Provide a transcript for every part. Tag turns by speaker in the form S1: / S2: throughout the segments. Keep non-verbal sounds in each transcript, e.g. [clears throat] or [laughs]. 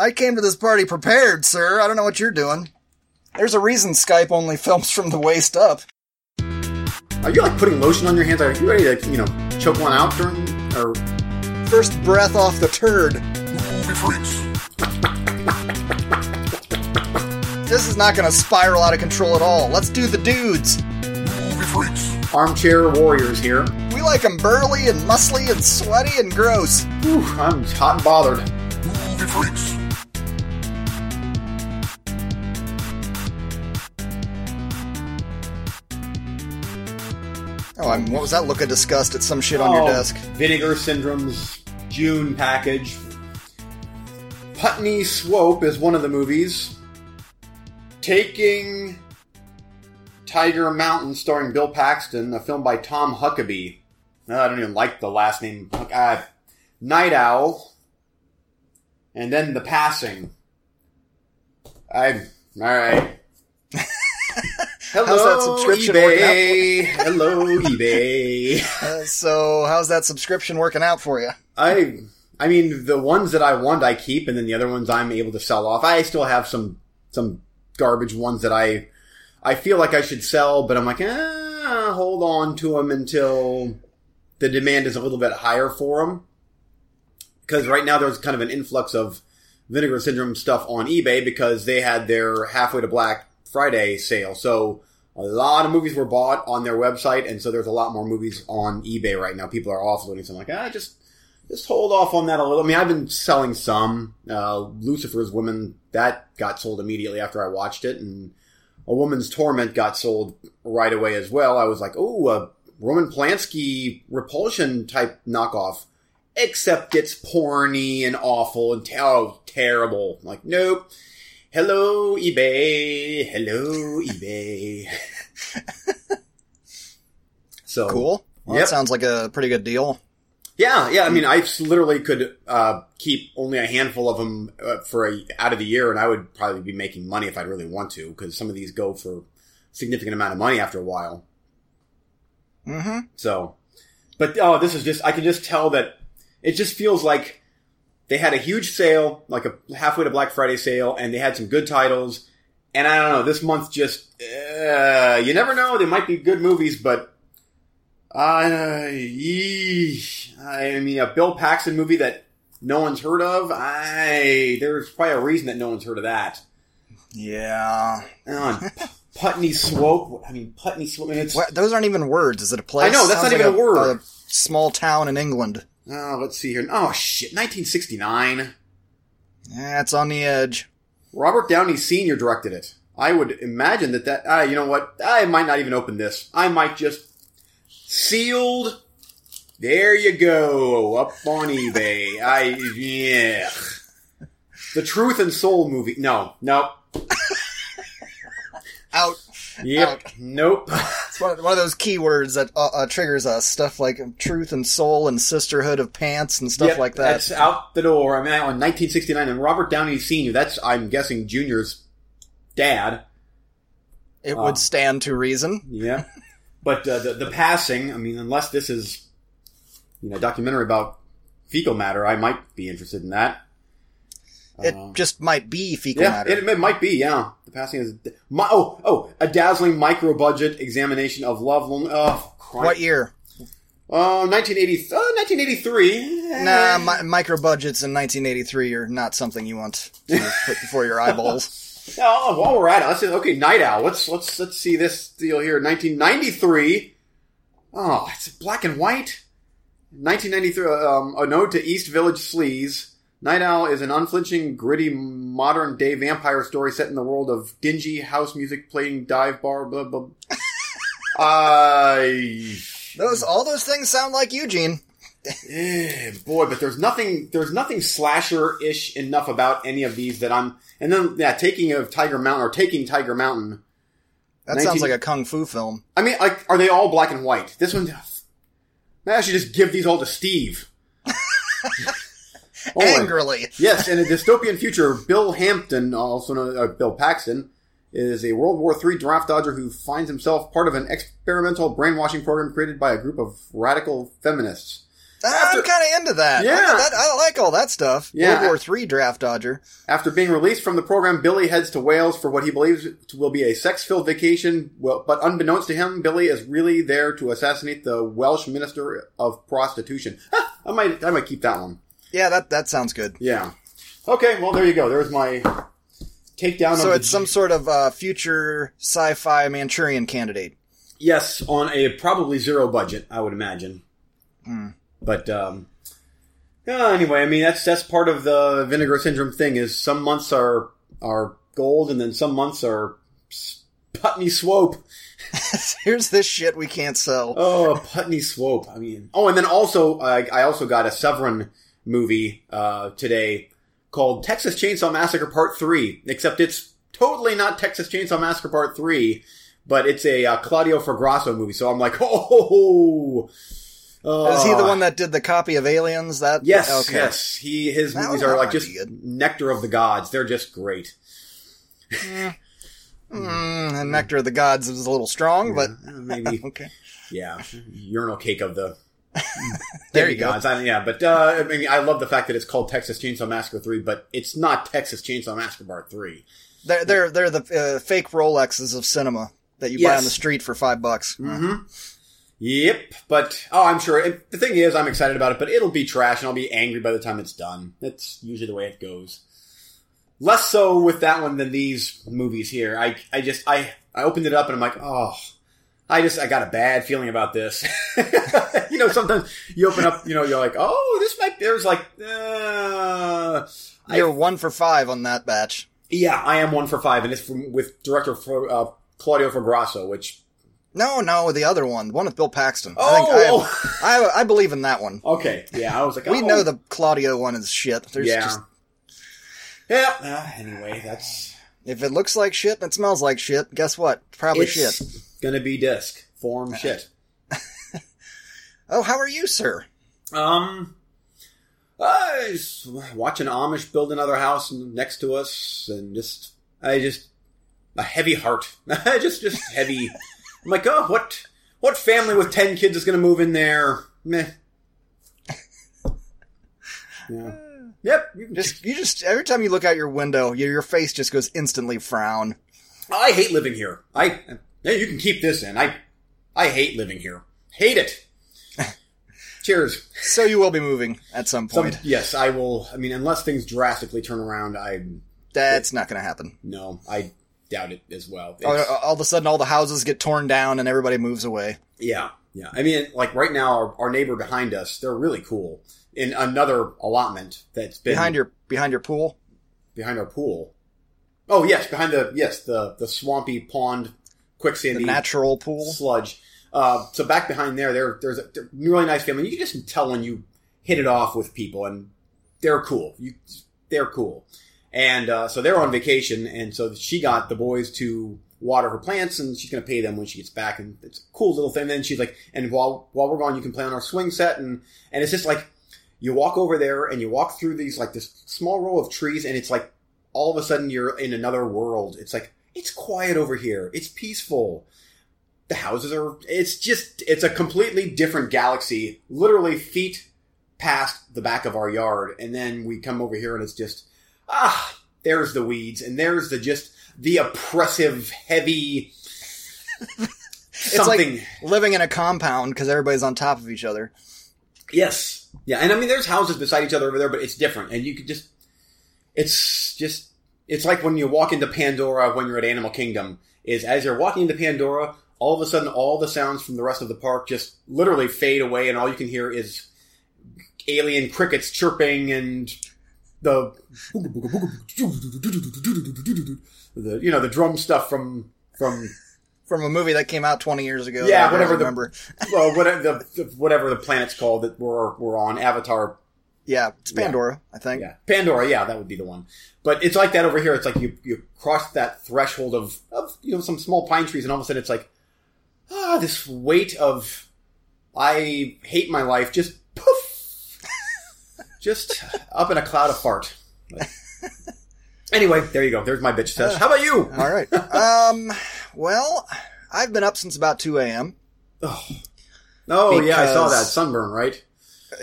S1: I came to this party prepared, sir. I don't know what you're doing. There's a reason Skype only [laughs] films from the waist up.
S2: Are you like putting lotion on your hands? Are you ready to, you know, choke one out during or
S1: First breath off the turd.
S3: Movie freaks.
S1: This is not gonna spiral out of control at all. Let's do the dudes.
S3: Movie freaks.
S2: armchair warriors here?
S1: We like 'em burly and muscly and sweaty and gross.
S2: Whew, I'm hot and bothered.
S3: Movie freaks.
S1: Oh, I'm, what was that look of disgust at some shit on your
S2: Oh,
S1: desk?
S2: Vinegar Syndrome's June package. Putney Swope is one of the movies. Taking Tiger Mountain, starring Bill Paxton, a film by Tom Huckabee. No, I don't even like the last name. Uh, Night Owl. And then The Passing. I. Alright. Hello,
S1: How's that subscription working out? [laughs]
S2: Hello, eBay. [laughs]
S1: Uh, so, how's that subscription working out for you?
S2: I I mean the ones that I want I keep and then the other ones I'm able to sell off. I still have some some garbage ones that I I feel like I should sell, but I'm like, eh, hold on to them until the demand is a little bit higher for them. Because right now there's kind of an influx of Vinegar Syndrome stuff on eBay because they had their halfway to black Friday sale. So a lot of movies were bought on their website, and so there's a lot more movies on eBay right now. People are offloading. So I'm like, ah, just just hold off on that a little. I mean, I've been selling some. Uh, Lucifer's Woman that got sold immediately after I watched it, and A Woman's Torment got sold right away as well. I was like, oh, a Roman Polanski Repulsion type knockoff, except it's porny and awful and ter- terrible. I'm like, nope. Hello, eBay. Hello, eBay. [laughs] so
S1: Cool. Well,
S2: Yep.
S1: That sounds like a pretty good deal.
S2: Yeah, yeah. I mean, I literally could uh, keep only a handful of them uh, for a, out of the year, and I would probably be making money if I'd really want to, because some of these go for significant amount of money after a while.
S1: Mm-hmm.
S2: So, but oh, this is just I can just tell that it just feels like they had a huge sale, like a halfway to Black Friday sale, and they had some good titles. And I don't know, this month just uh, you never know. They might be good movies, but uh, yeesh. I mean, a Bill Paxton movie that no one's heard of. I there's probably a reason that no one's heard of that.
S1: Yeah.
S2: Uh, Putney Swope. I mean, Putney Swope. I mean,
S1: What, those aren't even words. Is it a place?
S2: I know, that's not
S1: like
S2: even a word.
S1: A small town in England.
S2: Oh, let's see here. Oh shit, 1969.
S1: That's on the edge.
S2: Robert Downey Sr. directed it. I would imagine that that, ah, you know what? I might not even open this. I might just sealed. There you go. Up on eBay. I, yeah. The Truth and Soul movie. No, no. [laughs]
S1: Out.
S2: Yep. Nope. [laughs]
S1: It's one of, one of those keywords that uh, uh, triggers us. Stuff like truth and soul and sisterhood of pants and stuff
S2: Yep,
S1: like that.
S2: That's out the door. I mean, on 1969, and Robert Downey Sr. That's, I'm guessing, Junior's dad.
S1: It
S2: uh,
S1: would stand to reason.
S2: Yeah. But uh, the, the passing, I mean, unless this is, you know, a documentary about fecal matter, I might be interested in that.
S1: It
S2: Uh,
S1: just might be fecal
S2: yeah,
S1: matter.
S2: it, it might be, yeah. The passing is, my, oh, oh, a dazzling micro budget examination of love, oh, Christ.
S1: what year?
S2: Oh, 1980, oh, 1983.
S1: Nah, mi- micro budgets in 1983 are not something you want to put before your eyeballs. [laughs]
S2: While we're at it, let's see, okay, Night Owl. Let's let's let's see this deal here. 1993. Oh, it's black and white. 1993. Um, a node to East Village sleaze. Night Owl is an unflinching, gritty, modern day vampire story set in the world of dingy house music playing dive bar. Blah blah. [laughs] I.
S1: Those all those things sound like Eugene.
S2: Eh, boy, but there's nothing there's nothing slasher ish enough about any of these that I'm and then yeah, taking of Tiger Mountain or taking Tiger Mountain.
S1: That
S2: 19
S1: sounds like a kung fu film.
S2: I mean, like, are they all black and white? This one, I should just give these all to Steve. [laughs] Oh,
S1: Angrily.
S2: Yes, in a dystopian future, Bill Hampton, also known as uh, Bill Paxton, is a World War III draft dodger who finds himself part of an experimental brainwashing program created by a group of radical feminists.
S1: I'm kind of into that.
S2: Yeah.
S1: I, that- I like all that stuff.
S2: Yeah.
S1: World War III draft dodger.
S2: After being released from the program, Billy heads to Wales for what he believes will be a sex-filled vacation. Well, but unbeknownst to him, Billy is really there to assassinate the Welsh Minister of Prostitution. [laughs] I might, I might keep that one.
S1: Yeah, that that sounds good.
S2: Yeah. Okay, well there you go. There's my takedown.
S1: So it's some sort of uh, future sci-fi Manchurian candidate.
S2: yes on a probably zero budget, I would imagine.
S1: Hmm.
S2: But um, yeah, anyway, I mean that's that's part of the vinegar syndrome thing. Is some months are are gold, and then some months are Putney Swope. [laughs] [laughs]
S1: Here's this shit we can't sell.
S2: Oh, Putney Swope. I mean, oh, and then also I, I also got a Severin movie uh, today called Texas Chainsaw Massacre Part Three. Except it's totally not Texas Chainsaw Massacre Part Three, but it's a uh, Claudio Fragasso movie. So I'm like, [laughs] oh.
S1: Is he the one that did the copy of Aliens? That
S2: Yes,
S1: Okay.
S2: yes. He his
S1: That
S2: movies are like just
S1: good.
S2: nectar of the gods. They're just great.
S1: Mm, and Nectar of the Gods is a little strong, but
S2: Uh, maybe, [laughs]
S1: okay.
S2: yeah, urinal cake of the [laughs]
S1: There you go.
S2: gods. I, yeah, but uh, I mean, I love the fact that it's called Texas Chainsaw Massacre Three, but it's not Texas Chainsaw Massacre Part Three.
S1: They're they're they're the uh, fake Rolexes of cinema that you buy on the street for five bucks.
S2: Mm-hmm. Yep, but oh, I'm sure. It, the thing is, I'm excited about it, but it'll be trash, and I'll be angry by the time it's done. That's usually the way it goes. Less so with that one than these movies here. I, I just, I, I opened it up and I'm like, oh, I just, I got a bad feeling about this. [laughs] you know, sometimes you open up, you know, you're like, oh, this might. There's like, uh, I-
S1: You're one for five on that batch.
S2: yeah, I am one for five, and it's from with director for, uh, Claudio Fragasso, which
S1: No, no, the other one, the one with Bill Paxton.
S2: Oh,
S1: I think I,
S2: oh.
S1: I, I believe in that one.
S2: okay, yeah, I was like,
S1: We
S2: oh.
S1: know the Claudio one is shit. There's
S2: yeah.
S1: just
S2: Yeah. Uh, anyway, that's
S1: if it looks like shit and it smells like shit, guess what? Probably
S2: it's
S1: shit.
S2: Gonna be disc form shit. [laughs]
S1: Oh, how are you, sir?
S2: Um, I was watching Amish build another house next to us, and just I just a heavy heart, [laughs] just just heavy. [laughs] I'm like, oh, what what family with ten kids is gonna move in there? Meh. Yeah. Yep. You
S1: Just you just every time you look out your window, your, your face just goes instantly frown.
S2: I hate living here. I yeah, you can keep this in. I I hate living here. Hate it. [laughs] Cheers.
S1: So you will be moving at some
S2: Some,
S1: point.
S2: yes, I will. I mean, unless things drastically turn around, I
S1: That's not going to happen.
S2: no, I doubt it as well.
S1: All, all of a sudden, all the houses get torn down and everybody moves away.
S2: yeah, yeah. I mean, like right now, our, our neighbor behind us, they're really cool. In another allotment that's been
S1: Behind your behind your pool.
S2: behind our pool. Oh yes, behind the yes the the swampy pond, quicksandy
S1: natural pool.
S2: sludge. Uh, so back behind there, there there's a they're a really nice family. You can just tell when you hit it off with people, and they're cool. You they're cool, and uh, so they're on vacation, and so she got the boys to water her plants, and she's going to pay them when she gets back, and it's a cool little thing. And then she's like, and while while we're gone, you can play on our swing set, and and it's just like you walk over there and you walk through these like this small row of trees, and it's like all of a sudden you're in another world. It's like it's quiet over here. It's peaceful. The houses are it's just it's a completely different galaxy literally feet past the back of our yard. And then we come over here and it's just ah there's the weeds and there's the just the oppressive heavy [laughs]
S1: It's like living in a compound because everybody's on top of each other.
S2: yes. Yeah. And i mean there's houses beside each other over there but it's different. And you could just it's just it's like when you walk into pandora when you're at animal kingdom is as you're walking into pandora all of a sudden all the sounds from the rest of the park just literally fade away and all you can hear is alien crickets chirping and the the you know the drum stuff from from
S1: From a movie that came out 20 years ago.
S2: Yeah, whatever the-
S1: remember. [laughs]
S2: well whatever the whatever the planet's called that we're we're on Avatar
S1: Yeah, it's Pandora, I think.
S2: Yeah, Pandora. Yeah, that would be the one. But it's like that over here. It's like you you cross that threshold of of you know some small pine trees, and all of a sudden it's like ah, this weight of I hate my life just poof, [laughs] just up in a cloud of fart. But- anyway, there you go. There's my bitch sesh. How about you?
S1: All right. um, well, I've been up since about 2 a.m.
S2: Oh Oh yeah, I saw that sunburn. Right?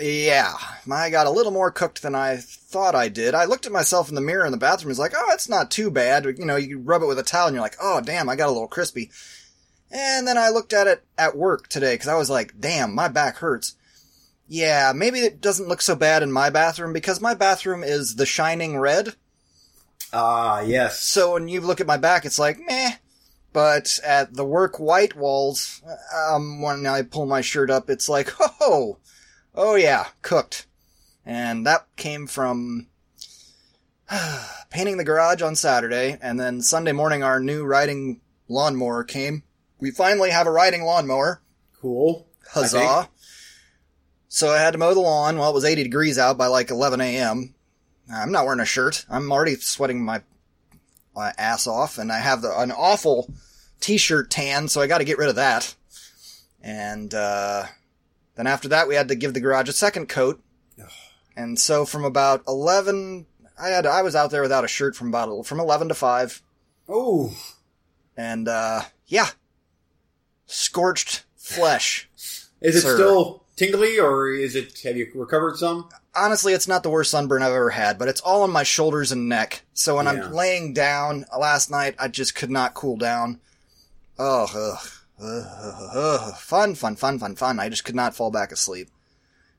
S1: Yeah, I got a little more cooked than I thought I did. I looked at myself in the mirror in the bathroom. Was like, oh, it's not too bad. You know, you rub it with a towel, and you're like, oh, damn, I got a little crispy. And then I looked at it at work today because I was like, damn, my back hurts. Yeah, maybe it doesn't look so bad in my bathroom because my bathroom is the shining red.
S2: Ah, yes.
S1: So when you look at my back, it's like, meh. But at the work white walls, um, when I pull my shirt up, it's like, oh, oh yeah, cooked. And that came from [sighs] painting the garage on Saturday, and then Sunday morning our new riding lawnmower came. We finally have a riding lawnmower.
S2: Cool. I
S1: Huzzah.
S2: think.
S1: So I had to mow the lawn. Well, it was 80 degrees out by like 11 a.m. I'm not wearing a shirt. I'm already sweating my, my ass off, and I have the, an awful t-shirt tan, so I got to get rid of that. And uh, then after that, we had to give the garage a second coat. And so from about 11, I had I was out there without a shirt from about from 11 to 5,
S2: Oh,
S1: and uh, yeah, scorched flesh.
S2: is it
S1: Sir.
S2: still tingly, or is it? Have you recovered some?
S1: honestly, it's not the worst sunburn I've ever had, but it's all on my shoulders and neck. So when
S2: Yeah.
S1: I'm laying down last night, I just could not cool down. Oh, ugh, fun, fun, fun, fun, fun. I just could not fall back asleep.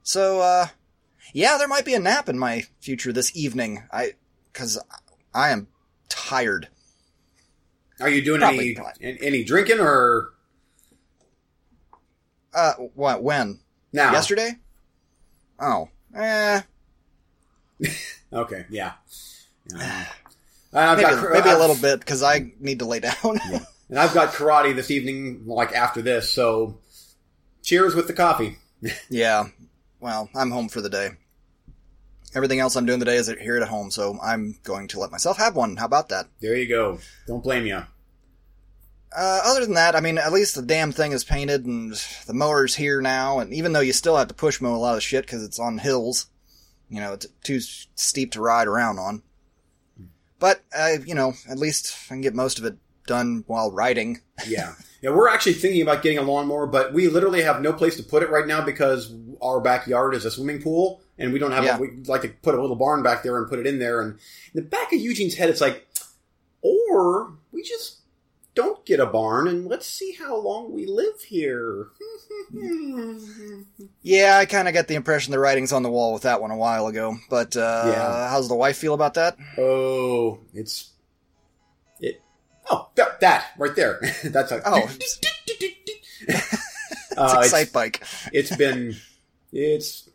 S1: So, uh, yeah, there might be a nap in my future this evening. I, cause I am tired.
S2: Are you doing
S1: Probably
S2: any
S1: not.
S2: any drinking or
S1: Uh, what, when?
S2: now?
S1: Yesterday? Oh, eh, [laughs]
S2: Okay, yeah. [sighs] Yeah.
S1: Maybe,
S2: got,
S1: maybe a little bit, cause I need to lay [laughs] down.
S2: And I've got karate this evening, like after this. So, cheers with the coffee. [laughs]
S1: Yeah. Well, I'm home for the day. Everything else I'm doing today is here at home, so I'm going to let myself have one. How about that?
S2: There you go. Don't blame you.
S1: Uh, other than that, I mean, at least the damn thing is painted and the mower's here now, and even though you still have to push mow a lot of shit because it's on hills, you know, it's too steep to ride around on. But, uh, you know, at least I can get most of it done while riding.
S2: Yeah. Yeah, we're actually thinking about getting a lawnmower, but we literally have no place to put it right now because our backyard is a swimming pool, and we don't have.
S1: Yeah.
S2: A, we'd like to put a little barn back there and put it in there. And in the back of Eugene's head, it's like, or we just don't get a barn and let's see how long we live here. [laughs]
S1: Yeah, I kind of got the impression the writing's on the wall with that one a while ago. But, uh,
S2: Yeah.
S1: how's the wife feel about that?
S2: oh, it's it. Oh, that, that right there. [laughs] That's like,
S1: Oh, [laughs]
S2: Uh,
S1: It's a
S2: it's-
S1: excite bike.
S2: it's been it's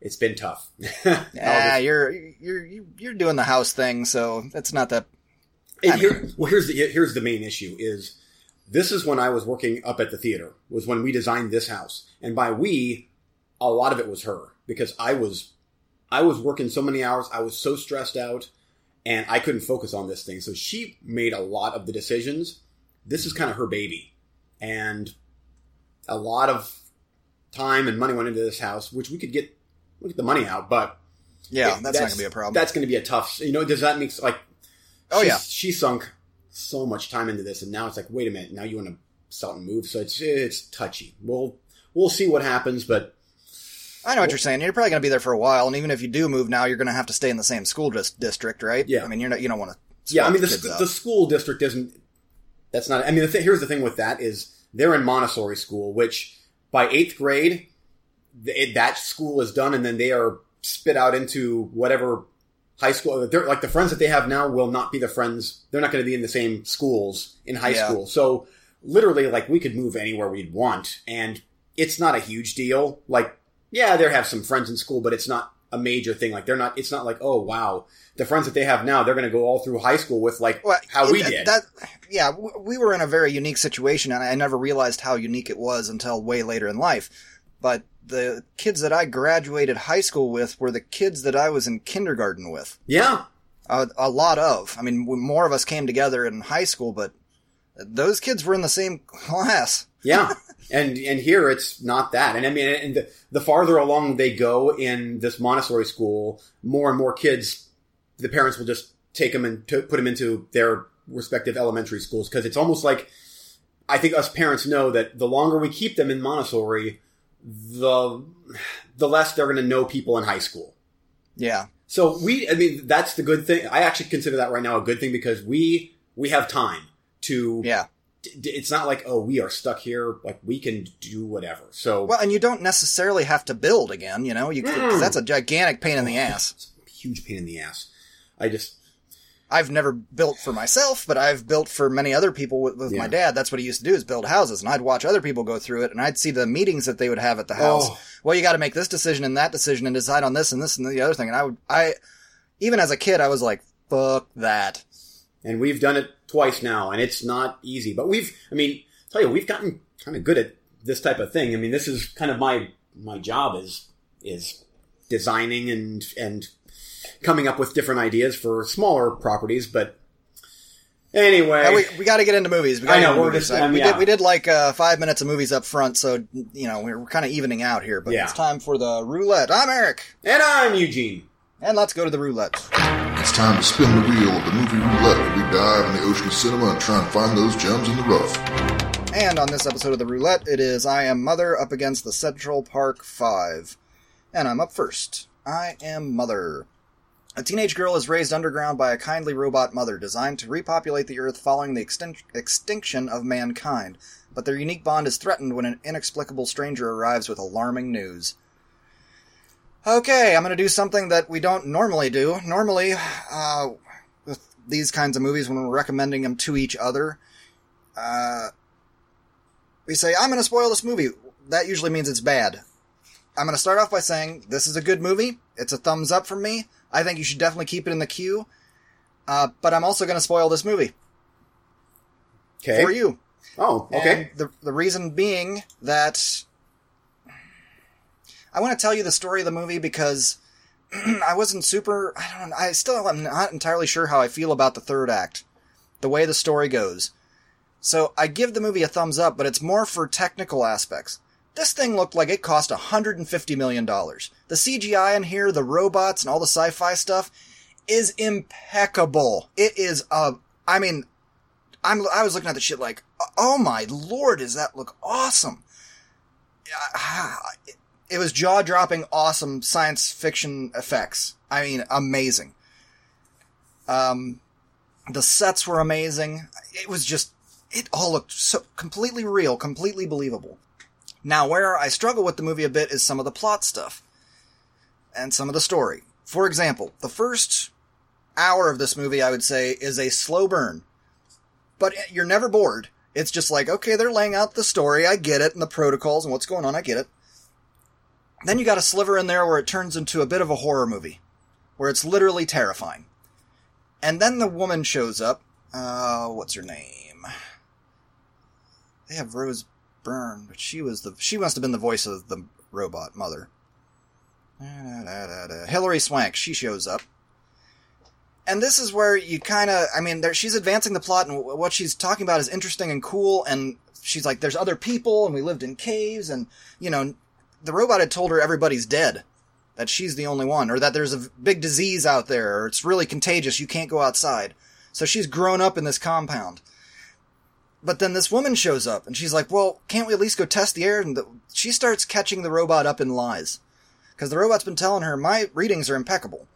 S2: it's been tough. [laughs]
S1: Yeah, you're you're you're doing the house thing, so it's not that.
S2: here, well, here's the here's the main issue is this is when I was working up at the theater was when we designed this house, and by we, a lot of it was her because I was I was working so many hours, I was so stressed out, and I couldn't focus on this thing. So she made a lot of the decisions. This is kind of her baby, and a lot of time and money went into this house, which we could get look at the money out, but
S1: Yeah,
S2: it-
S1: that's, not gonna be a problem.
S2: That's going to be a tough. You know, does that make like?
S1: Oh, yeah.
S2: she sunk so much time into this, and now it's like, wait a minute, now you want to sell and move. So it's it's touchy. We'll we'll see what happens, but
S1: I know what you're saying. You're probably gonna be there for a while, and even if you do move now, you're gonna have to stay in the same school dis- district, right?
S2: Yeah.
S1: I mean, you're not. You don't want to.
S2: yeah, I mean the the school district isn't. That's not. I mean, the th- here's the thing with that is they're in Montessori school, which by eighth grade, th- it, that school is done, and then they are spit out into whatever high school. They're like the friends that they have now will not be the friends. They're not going to be in the same schools in high
S1: Yeah.
S2: school. So literally, like we could move anywhere we'd want, and it's not a huge deal. Like, yeah, they have some friends in school, but it's not a major thing. Like they're not. It's not like oh wow, the friends that they have now, they're going to go all through high school with like
S1: Well,
S2: how we did.
S1: That, yeah, we were in a very unique situation, and I never realized how unique it was until way later in life. But the kids that I graduated high school with were the kids that I was in kindergarten with.
S2: yeah,
S1: A, a lot of. I mean, more of us came together in high school, but those kids were in the same [laughs] class.
S2: Yeah. And and here it's not that. And I mean, and the, the farther along they go in this Montessori school, more and more kids, the parents will just take them and to put them into their respective elementary schools because it's almost like I think us parents know that the longer we keep them in Montessori, the the less they're going to know people in high school.
S1: Yeah.
S2: So we, I mean, that's the good thing. I actually consider that right now a good thing because we we have time to.
S1: Yeah.
S2: It's not like oh we are stuck here. Like we can do whatever. So
S1: Well, and you don't necessarily have to build again, you know? You could, 'cause that's a gigantic pain in the oh, ass.
S2: it's a huge pain in the ass. I just
S1: I've never built for myself, but I've built for many other people with, with
S2: Yeah.
S1: my dad. That's what he used to do is build houses, and I'd watch other people go through it, and I'd see the meetings that they would have at the house.
S2: Oh.
S1: Well, you got to make this decision and that decision, and decide on this and this and the other thing. And I would, I, even as a kid, I was like, "Fuck that."
S2: and we've done it twice now, and it's not easy. But we've, I mean, tell you, we've gotten kind of good at this type of thing. I mean, this is kind of my my job is is designing and and coming up with different ideas for smaller properties. But anyway,
S1: Now, we we got to get into movies. We gotta
S2: I know, we're just- um,
S1: we
S2: yeah.
S1: did we did like uh, five minutes of movies up front, so you know we're kind of evening out here. But
S2: Yeah.
S1: it's time for the roulette. I'm Eric,
S2: and I'm Eugene.
S1: and let's go to the roulette.
S3: It's time to spin the wheel of the movie roulette where we dive in the ocean of cinema and try and find those gems in the rough.
S1: And on this episode of the roulette, it is I Am Mother up against the Central Park Five. And I'm up first. I am Mother. A teenage girl is raised underground by a kindly robot mother designed to repopulate the Earth following the extin- extinction of mankind. But their unique bond is threatened when an inexplicable stranger arrives with alarming news. Okay, I'm going to do something that we don't normally do. Normally, uh, these kinds of movies, when we're recommending them to each other, uh, we say, I'm going to spoil this movie. That usually means it's bad. I'm going to start off by saying, this is a good movie. It's a thumbs up from me. I think you should definitely keep it in the queue. Uh, but I'm also going to spoil this movie
S2: Okay.
S1: for you.
S2: Oh, okay.
S1: And the, the reason being that I want to tell you the story of the movie because [clears throat] I wasn't super, I don't I still am not entirely sure how I feel about the third act, the way the story goes. So I give the movie a thumbs up, but it's more for technical aspects. This thing looked like it cost $150 million. The CGI in here, the robots and all the sci-fi stuff is impeccable. It is, uh, I mean, I'm, I was looking at the shit like, oh my lord, does that look awesome? It- It was jaw dropping, awesome science fiction effects. I mean, amazing. Um, the sets were amazing. It was just, it all looked so completely real, completely believable. Now, where I struggle with the movie a bit is some of the plot stuff and some of the story. For example, the first hour of this movie, I would say, is a slow burn but you're never bored. It's just like, okay, they're laying out the story, I get it, and the protocols and what's going on, I get it. Then you got a sliver in there where it turns into a bit of a horror movie, where it's literally terrifying. And then the woman shows up. Uh, what's her name? They have Rose Byrne, but she was the she must have been the voice of the robot mother. Da-da-da-da-da. Hilary Swank, she shows up and this is where you kind of i mean there, she's advancing the plot and what she's talking about is interesting and cool and she's like there's other people and we lived in caves and you know the robot had told her everybody's dead that she's the only one or that there's a big disease out there or it's really contagious you can't go outside so she's grown up in this compound but then this woman shows up and she's like well can't we at least go test the air and the, she starts catching the robot up in lies because the robot's been telling her my readings are impeccable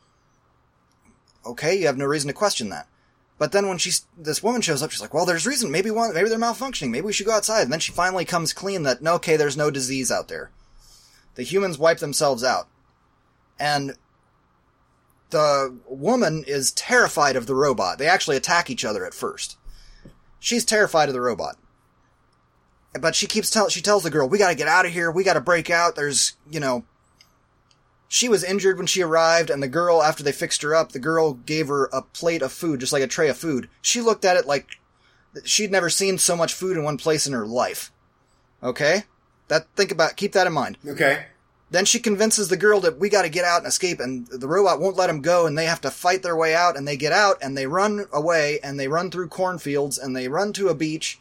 S1: okay, you have no reason to question that. But then when she's this woman shows up, she's like, "Well, there's reason. Maybe one, maybe they're malfunctioning. Maybe we should go outside." And then she finally comes clean that no, okay, there's no disease out there. The humans wipe themselves out, and the woman is terrified of the robot. They actually attack each other at first. She's terrified of the robot, but she keeps tell she tells the girl, "We got to get out of here. We got to break out. There's you know." She was injured when she arrived, and the girl, after they fixed her up, the girl gave her a plate of food, just like a tray of food. She looked at it like she'd never seen so much food in one place in her life. Okay? That, think about, keep that in mind.
S2: Okay.
S1: Then she convinces the girl that we gotta get out and escape, and the robot won't let them go, and they have to fight their way out, and they get out, and they run away, and they run through cornfields, and they run to a beach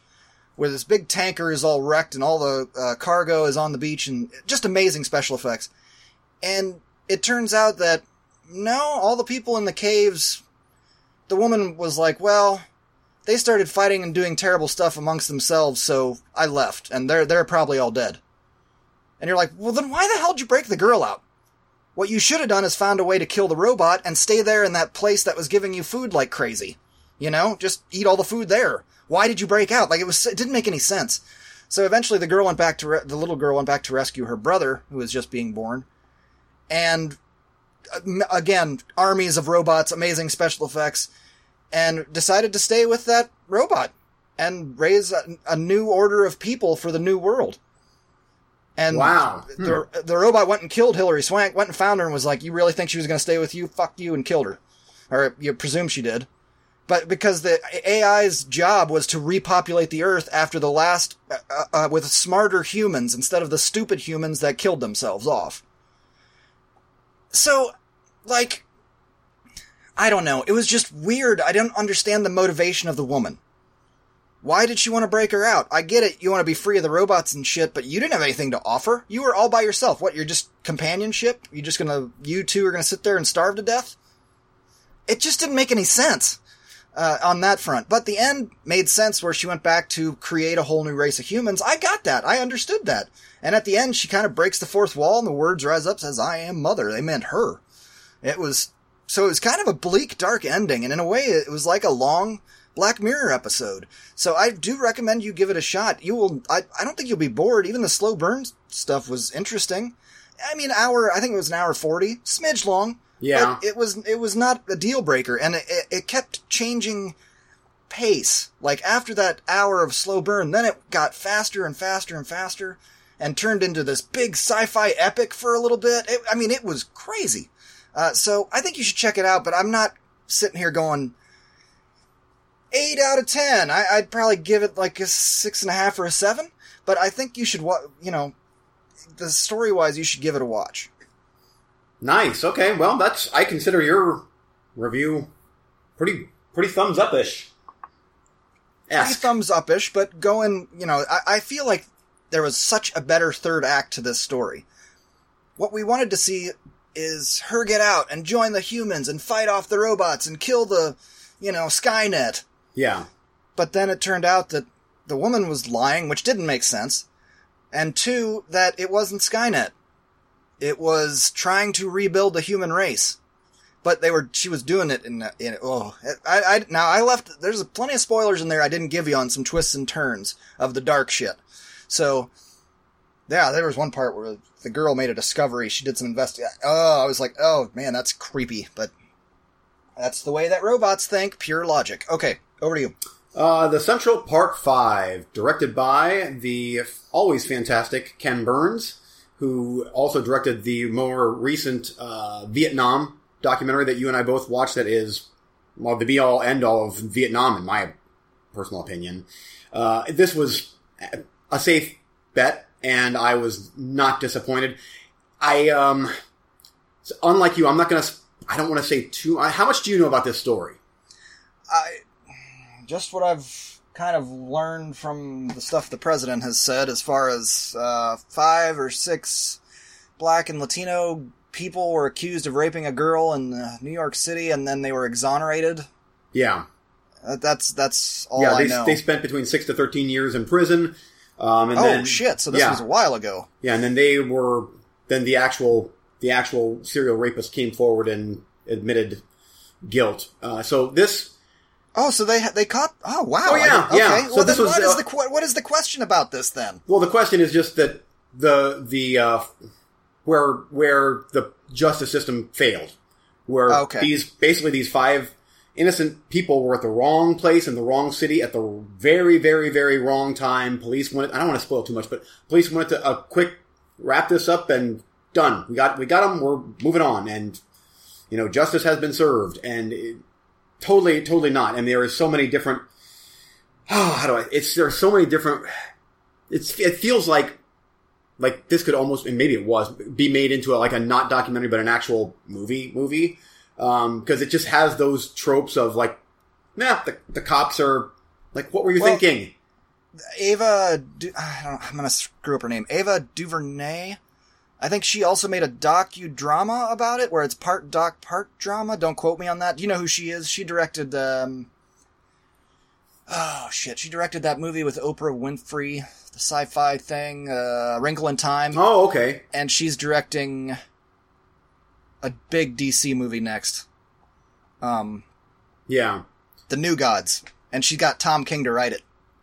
S1: where this big tanker is all wrecked, and all the uh, cargo is on the beach, and just amazing special effects. And it turns out that, no, all the people in the caves, the woman was like, well, they started fighting and doing terrible stuff amongst themselves, so I left, and they're, they're probably all dead. And you're like, well, then why the hell did you break the girl out? What you should have done is found a way to kill the robot and stay there in that place that was giving you food like crazy. You know, just eat all the food there. Why did you break out? Like it was, it didn't make any sense. So eventually, the girl went back to re- the little girl went back to rescue her brother, who was just being born, and uh, again, armies of robots, amazing special effects, and decided to stay with that robot and raise a, a new order of people for the new world. And
S2: Wow.
S1: the, the robot went and killed Hilary Swank, went and found her and was like, You really think she was going to stay with you? Fuck you, and killed her. Or you presume she did. But because the AI's job was to repopulate the Earth after the last, uh, uh, with smarter humans instead of the stupid humans that killed themselves off. So, like, I don't know. It was just weird. I didn't understand the motivation of the woman. Why did she want to break her out? I get it. You want to be free of the robots and shit, but you didn't have anything to offer. You were all by yourself. What? You're just companionship? You just gonna, you two are gonna sit there and starve to death? It just didn't make any sense uh, on that front. But the end made sense where she went back to create a whole new race of humans. I got that. I understood that. And at the end, she kind of breaks the fourth wall, and the words rise up says, "I am mother." They meant her. It was so it was kind of a bleak, dark ending, and in a way, it was like a long Black Mirror episode. So I do recommend you give it a shot. You will. I, I don't think you'll be bored. Even the slow burn stuff was interesting. I mean, hour. I think it was an hour forty, smidge long.
S2: Yeah.
S1: But it was it was not a deal breaker, and it, it, it kept changing pace. Like after that hour of slow burn, then it got faster and faster and faster, and turned into this big sci-fi epic for a little bit. It, I mean, it was crazy. Uh, so I think you should check it out. But I'm not sitting here going eight out of ten. I, I'd probably give it like a six and a half or a seven. But I think you should, wa- you know, the story wise, you should give it a watch.
S2: Nice. Okay. Well, that's I consider your review pretty pretty thumbs up ish.
S1: pretty thumbs up-ish, but going, you know, I, I feel like there was such a better third act to this story. What we wanted to see is her get out and join the humans and fight off the robots and kill the, you know, Skynet.
S2: Yeah.
S1: But then it turned out that the woman was lying, which didn't make sense. And two, that it wasn't Skynet. It was trying to rebuild the human race. But they were, she was doing it in, in oh, I, I, now I left, there's plenty of spoilers in there I didn't give you on some twists and turns of the dark shit. So, yeah, there was one part where the girl made a discovery. She did some investigation. Oh, I was like, oh man, that's creepy. But that's the way that robots think. Pure logic. Okay, over to you.
S2: Uh, the Central Park 5, directed by the always fantastic Ken Burns, who also directed the more recent uh, Vietnam documentary that you and I both watched that is, well, the be all end all of Vietnam, in my personal opinion. Uh, this was a safe bet, and I was not disappointed. I, um, unlike you, I'm not gonna, I don't want to say too, how much do you know about this story?
S1: I just what I've kind of learned from the stuff the president has said, as far as uh, five or six black and Latino people were accused of raping a girl in uh, New York City, and then they were exonerated.
S2: Yeah.
S1: Uh, that's that's all
S2: yeah,
S1: I
S2: they,
S1: know.
S2: they spent between six to thirteen years in prison. Um, and
S1: oh
S2: then,
S1: shit! So this
S2: yeah,
S1: was a while ago.
S2: yeah, and then they were then the actual the actual serial rapist came forward and admitted guilt. Uh, so this
S1: Oh, so they they caught. Oh wow!
S2: Oh, yeah,
S1: didn't-
S2: yeah.
S1: Okay.
S2: So
S1: well,
S2: this was,
S1: what is
S2: uh,
S1: the what is the question about this then?
S2: well, the question is just that the the uh, where where the justice system failed, where
S1: Okay.
S2: these basically these five innocent people were at the wrong place in the wrong city at the very very very wrong time. Police wanted I don't want to spoil too much, but police wanted to a quick wrap this up and done. We got we got them. We're moving on, and you know justice has been served, and it, totally totally not. And there is so many different. [sighs] Oh, how do I? It's there are so many different. It's it feels like like this could almost and maybe it was be made into a, like a not documentary but an actual movie movie um, because it just has those tropes of like nah the, the cops are like what were you
S1: Well-
S2: thinking
S1: Ava, du- I don't, I'm gonna screw up her name. Ava DuVernay. I think she also made a docudrama about it, where it's part doc, part drama. Don't quote me on that. Do you know who she is? She directed. Um, oh shit, she directed that movie with Oprah Winfrey, the sci-fi thing, uh, Wrinkle in Time,
S2: Oh, okay.
S1: and she's directing a big DC movie next. Um,
S2: Yeah.
S1: The New Gods, and she got Tom King to write it.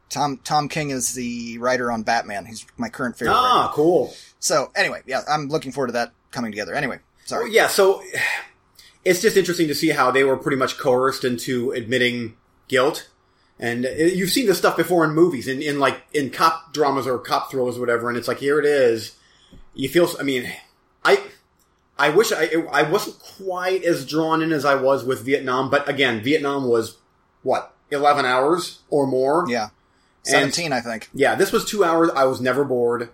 S1: Tom Tom King is the writer on Batman. He's my current favorite. writer.
S2: Ah, cool.
S1: So anyway, yeah, I'm looking forward to that coming together. Anyway, sorry.
S2: Well, yeah, so it's just interesting to see how they were pretty much coerced into admitting guilt. And uh, you've seen this stuff before in movies, in, in like in cop dramas or cop thrillers or whatever, and it's like here it is. You feel. I mean, I I wish I I wasn't quite as drawn in as I was with Vietnam, but again, Vietnam was what eleven hours or more.
S1: Yeah,
S2: And-
S1: seventeen, I think.
S2: Yeah, this was two hours. I was never bored.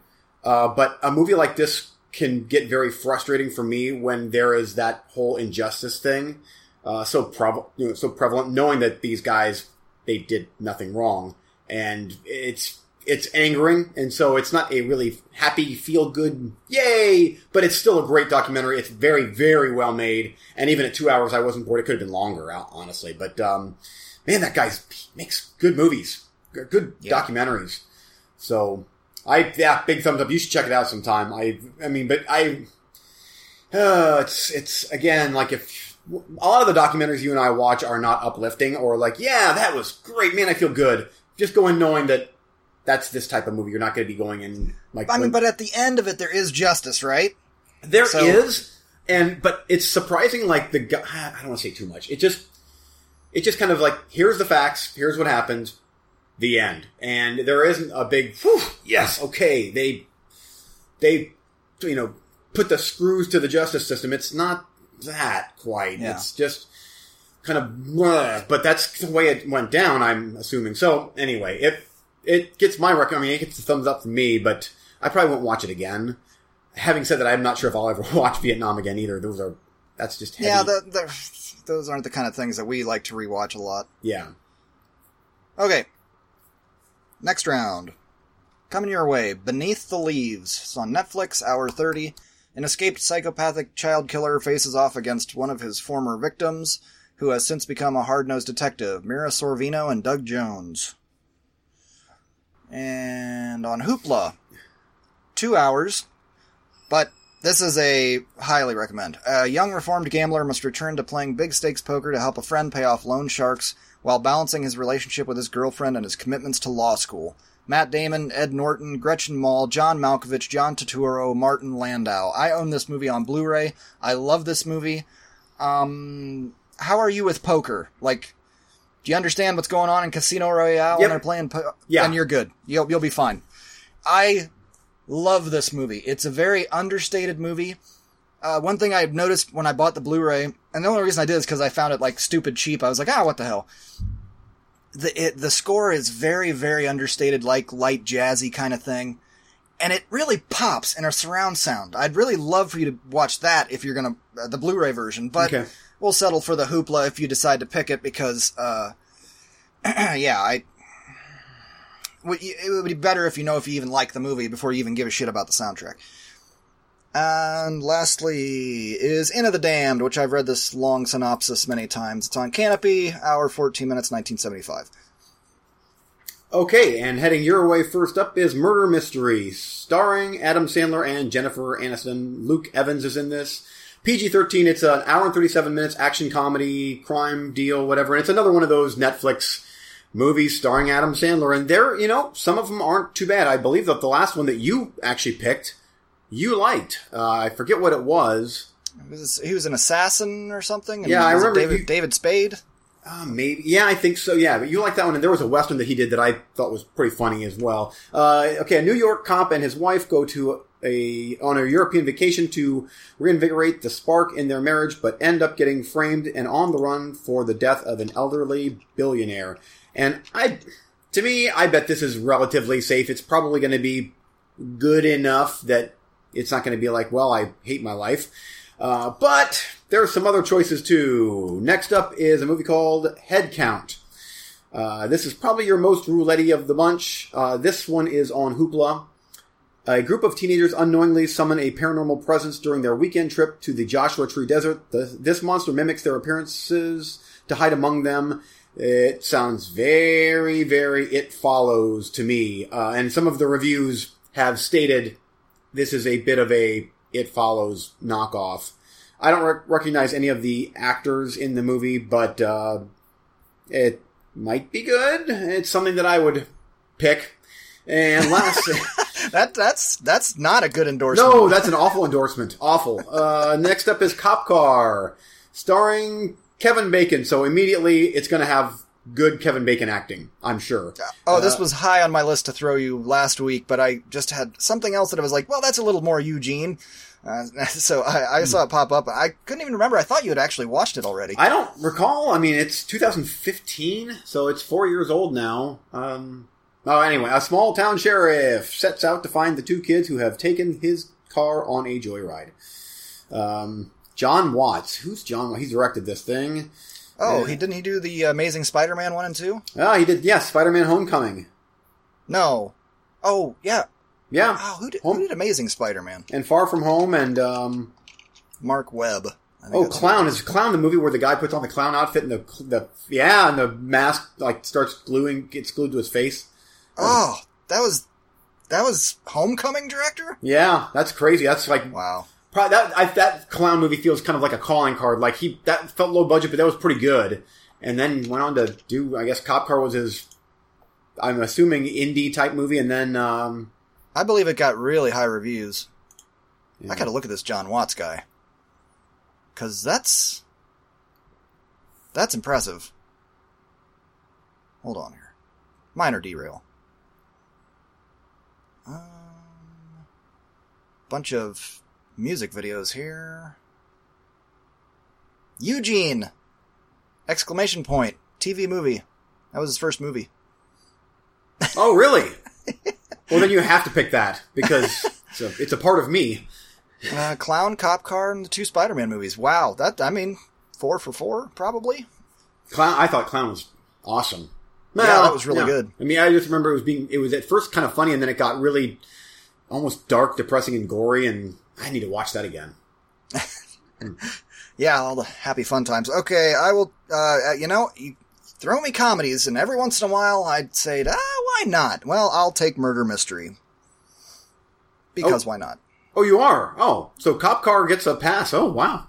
S2: Uh, but a movie like this can get very frustrating for me when there is that whole injustice thing uh, so you know, so prevalent, knowing that these guys they did nothing wrong, and it's it's angering, and so it's not a really happy, feel good, yay, but it's still a great documentary. It's very, very well made, and even at two hours, I wasn't bored. It could have been longer, honestly, but um, man, that guy makes good movies, good good
S1: Yeah.
S2: documentaries. So I yeah, big thumbs up. You should check it out sometime. I I mean, but I uh, it's it's again like if a lot of the documentaries you and I watch are not uplifting or like yeah that was great man I feel good. Just go in knowing that that's this type of movie. You're not going to be going in like
S1: I mean, but at the end of it, there is justice, right?
S2: there is,
S1: So-
S2: and but it's surprising. Like the guy, I don't want to say too much. It just, it just kind of like here's the facts. Here's what happened. The end. And there isn't a big whew, yes. Okay, they, they, you know, put the screws to the justice system. It's not that quite.
S1: Yeah.
S2: It's just kind of, bleh, but that's the way it went down. I'm assuming. So anyway, it it gets my rec. I mean, it gets a thumbs up from me, but I probably won't watch it again. Having said that, I'm not sure if I'll ever [laughs] watch Vietnam again either. Those are that's just heavy.
S1: Yeah, the, the, those aren't the kind of things that we like to rewatch a lot.
S2: yeah.
S1: Okay. Next round. Coming your way, Beneath the Leaves. It's on Netflix, hour 30. An escaped psychopathic child killer faces off against one of his former victims, who has since become a hard-nosed detective, Mira Sorvino and Doug Jones. And on Hoopla, two hours, but this is a highly recommend. A young reformed gambler must return to playing big stakes poker to help a friend pay off loan sharks while balancing his relationship with his girlfriend and his commitments to law school. Matt Damon, Ed Norton, Gretchen Mol, John Malkovich, John Turturro, Martin Landau. I own this movie on Blu-ray. I love this movie. Um, how are you with poker? Like, do you understand what's going on in Casino Royale when they're playing? Po-
S2: Yeah.
S1: then you're good. You'll you'll be fine. I love this movie. It's a very understated movie. Uh, one thing I noticed when I bought the Blu-ray, and the only reason I did is because I found it like stupid cheap. I was like, ah, what the hell. The it, the score is very very understated, like light jazzy kind of thing, and it really pops in a surround sound. I'd really love for you to watch that if you're gonna uh, the Blu-ray version, but
S2: Okay.
S1: we'll settle for the Hoopla if you decide to pick it because, uh, [clears throat] yeah, I. It would be better if you know if you even like the movie before you even give a shit about the soundtrack. And lastly is Into the Damned, which I've read this long synopsis many times. It's on Kanopy, hour 14 minutes, 1975.
S2: Okay, and heading your way first up is Murder Mystery, starring Adam Sandler and Jennifer Aniston. Luke Evans is in this. PG 13, it's an hour and 37 minutes action comedy, crime deal, whatever. And it's another one of those Netflix movies starring Adam Sandler. And there, you know, some of them aren't too bad. I believe that the last one that you actually picked, you liked. Uh, I forget what it was.
S1: Was he was an assassin or something? And
S2: Yeah, I remember
S1: David,
S2: you-
S1: David Spade.
S2: Uh, maybe. Yeah, I think so. Yeah, but you like that one. And there was a western that he did that I thought was pretty funny as well. Uh, okay, a New York cop and his wife go to a on a European vacation to reinvigorate the spark in their marriage, but end up getting framed and on the run for the death of an elderly billionaire. And I, to me, I bet this is relatively safe. It's probably going to be good enough that it's not going to be like, well, I hate my life. Uh, but there are some other choices too. Next up is a movie called Head Count. Uh, this is probably your most roulette of the bunch. Uh, this one is on Hoopla. A group of teenagers unknowingly summon a paranormal presence during their weekend trip to the Joshua Tree Desert. The, this monster mimics their appearances to hide among them. It sounds very, very It Follows to me. Uh, and some of the reviews have stated this is a bit of a It Follows knockoff. I don't rec- recognize any of the actors in the movie, but uh, it might be good. It's something that I would pick. And [laughs] last,
S1: That that's that's not a good endorsement.
S2: no, that's an awful endorsement. Awful. Uh, next up is Cop Car, starring Kevin Bacon. So immediately it's going to have good Kevin Bacon acting, I'm sure.
S1: Oh, this was high on my list to throw you last week, but I just had something else that I was like, well, that's a little more Eugene. Uh, [laughs] so I, I saw it pop up. I couldn't even remember. I thought you had actually watched it already.
S2: I don't recall. I mean, it's 2015, so it's four years old now. Um, oh, anyway, a small town sheriff sets out to find the two kids who have taken his car on a joyride. Um, Jon Watts. Who's Jon? Watts? He's directed this thing.
S1: Oh,
S2: yeah.
S1: he didn't he do the Amazing Spider-Man one and two?
S2: Ah, he did. Yes, Spider-Man: Homecoming.
S1: No. Oh, yeah.
S2: Yeah,
S1: Oh, who did,
S2: Home-
S1: who did Amazing Spider-Man?
S2: and Far From Home, and um,
S1: Marc Webb.
S2: Oh, Clown is Clown the movie where the guy puts on the clown outfit and the the yeah, and the mask like starts gluing gets glued to his face.
S1: Oh, that was that was Homecoming director.
S2: Yeah, that's crazy. That's like
S1: Wow.
S2: Probably that I, that clown movie feels kind of like a calling card. Like he that felt low budget, but that was pretty good. And then went on to do. I guess Cop Car was his. I'm assuming indie type movie, and then um,
S1: I believe it got really high reviews.
S2: Yeah.
S1: I gotta look at this Jon Watts guy. Cause that's, that's impressive. Hold on here. Minor derail. Um, bunch of music videos here. Eugene! Exclamation point. TV movie. That was his first movie. [laughs]
S2: oh really? well, then you have to pick that because it's a, it's a part of me.
S1: Uh, Clown, Cop Car, and the two Spider-Man movies. Wow, that I mean, four for four, probably.
S2: Clown. I thought Clown was awesome.
S1: Yeah, that was really good.
S2: I mean, I just remember it was being. It was at first kind of funny, and then it got really almost dark, depressing, and gory. And I need to watch that again. [laughs]
S1: Yeah, all the happy fun times. Okay, I will. Uh, you know, you throw me comedies, and every once in a while, I'd say, ah, why not? Well, I'll take murder mystery because
S2: Oh.
S1: why not?
S2: Oh, you are. Oh, so Cop Car gets a pass. Oh, wow.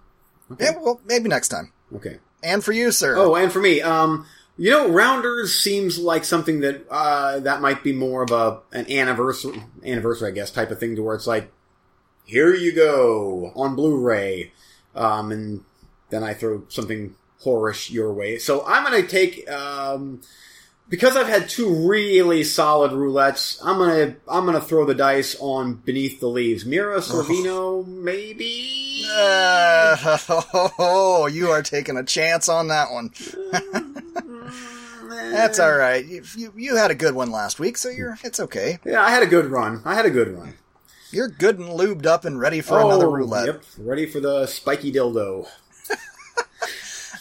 S1: Yeah, well, maybe next time.
S2: Okay.
S1: And for you, sir.
S2: Oh, and for me, um, you know, Rounders seems like something that uh, that might be more of a an anniversary, anniversary, I guess, type of thing, to where it's like, here you go on Blu-ray, um, and then I throw something horish your way. So I'm gonna take. Um, because I've had two really solid roulettes, I'm gonna I'm gonna throw the dice on Beneath the Leaves. Mira Sorvino, maybe.
S1: Uh, [laughs] oh, you are taking a chance on that one. [laughs] That's all right. You, you you had a good one last week, so you're it's okay.
S2: Yeah, I had a good run. I had a good run.
S1: You're good and lubed up and ready for another roulette.
S2: Oh, Yep, ready for the spiky dildo. [laughs]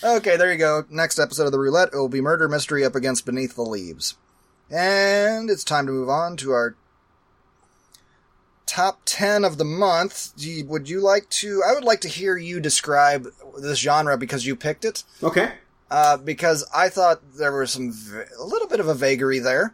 S1: Okay, there you go. Next episode of the roulette it will be murder mystery up against Beneath the Leaves. And it's time to move on to our top 10 of the month. You- Would you like to? I would like to hear you describe this genre because you picked it.
S2: Okay.
S1: Uh, because I thought there was some, v- a little bit of a vagary there.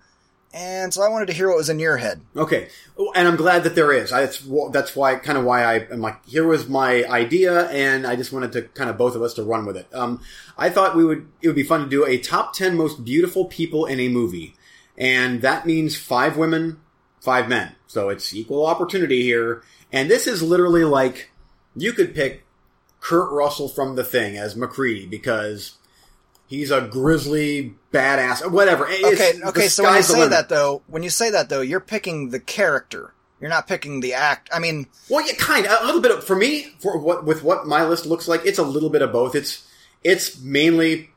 S1: And so I wanted to hear what was in your head.
S2: Okay, Oh, and I'm glad that there is. I, that's that's why kind of why I am like here was my idea, and I just wanted to kind of both of us to run with it. Um, I thought we would it would be fun to do a top ten most beautiful people in a movie, and that means five women, five men. So it's equal opportunity here, and this is literally like you could pick Kurt Russell from The Thing as MacReady because. He's a grizzly badass, whatever. It's-
S1: Okay, okay. So when you say that though, when you say that though, you're picking the character. You're not picking the act. I mean,
S2: Well, yeah, kind of a little bit of, for me for what with what my list looks like. It's a little bit of both. It's it's mainly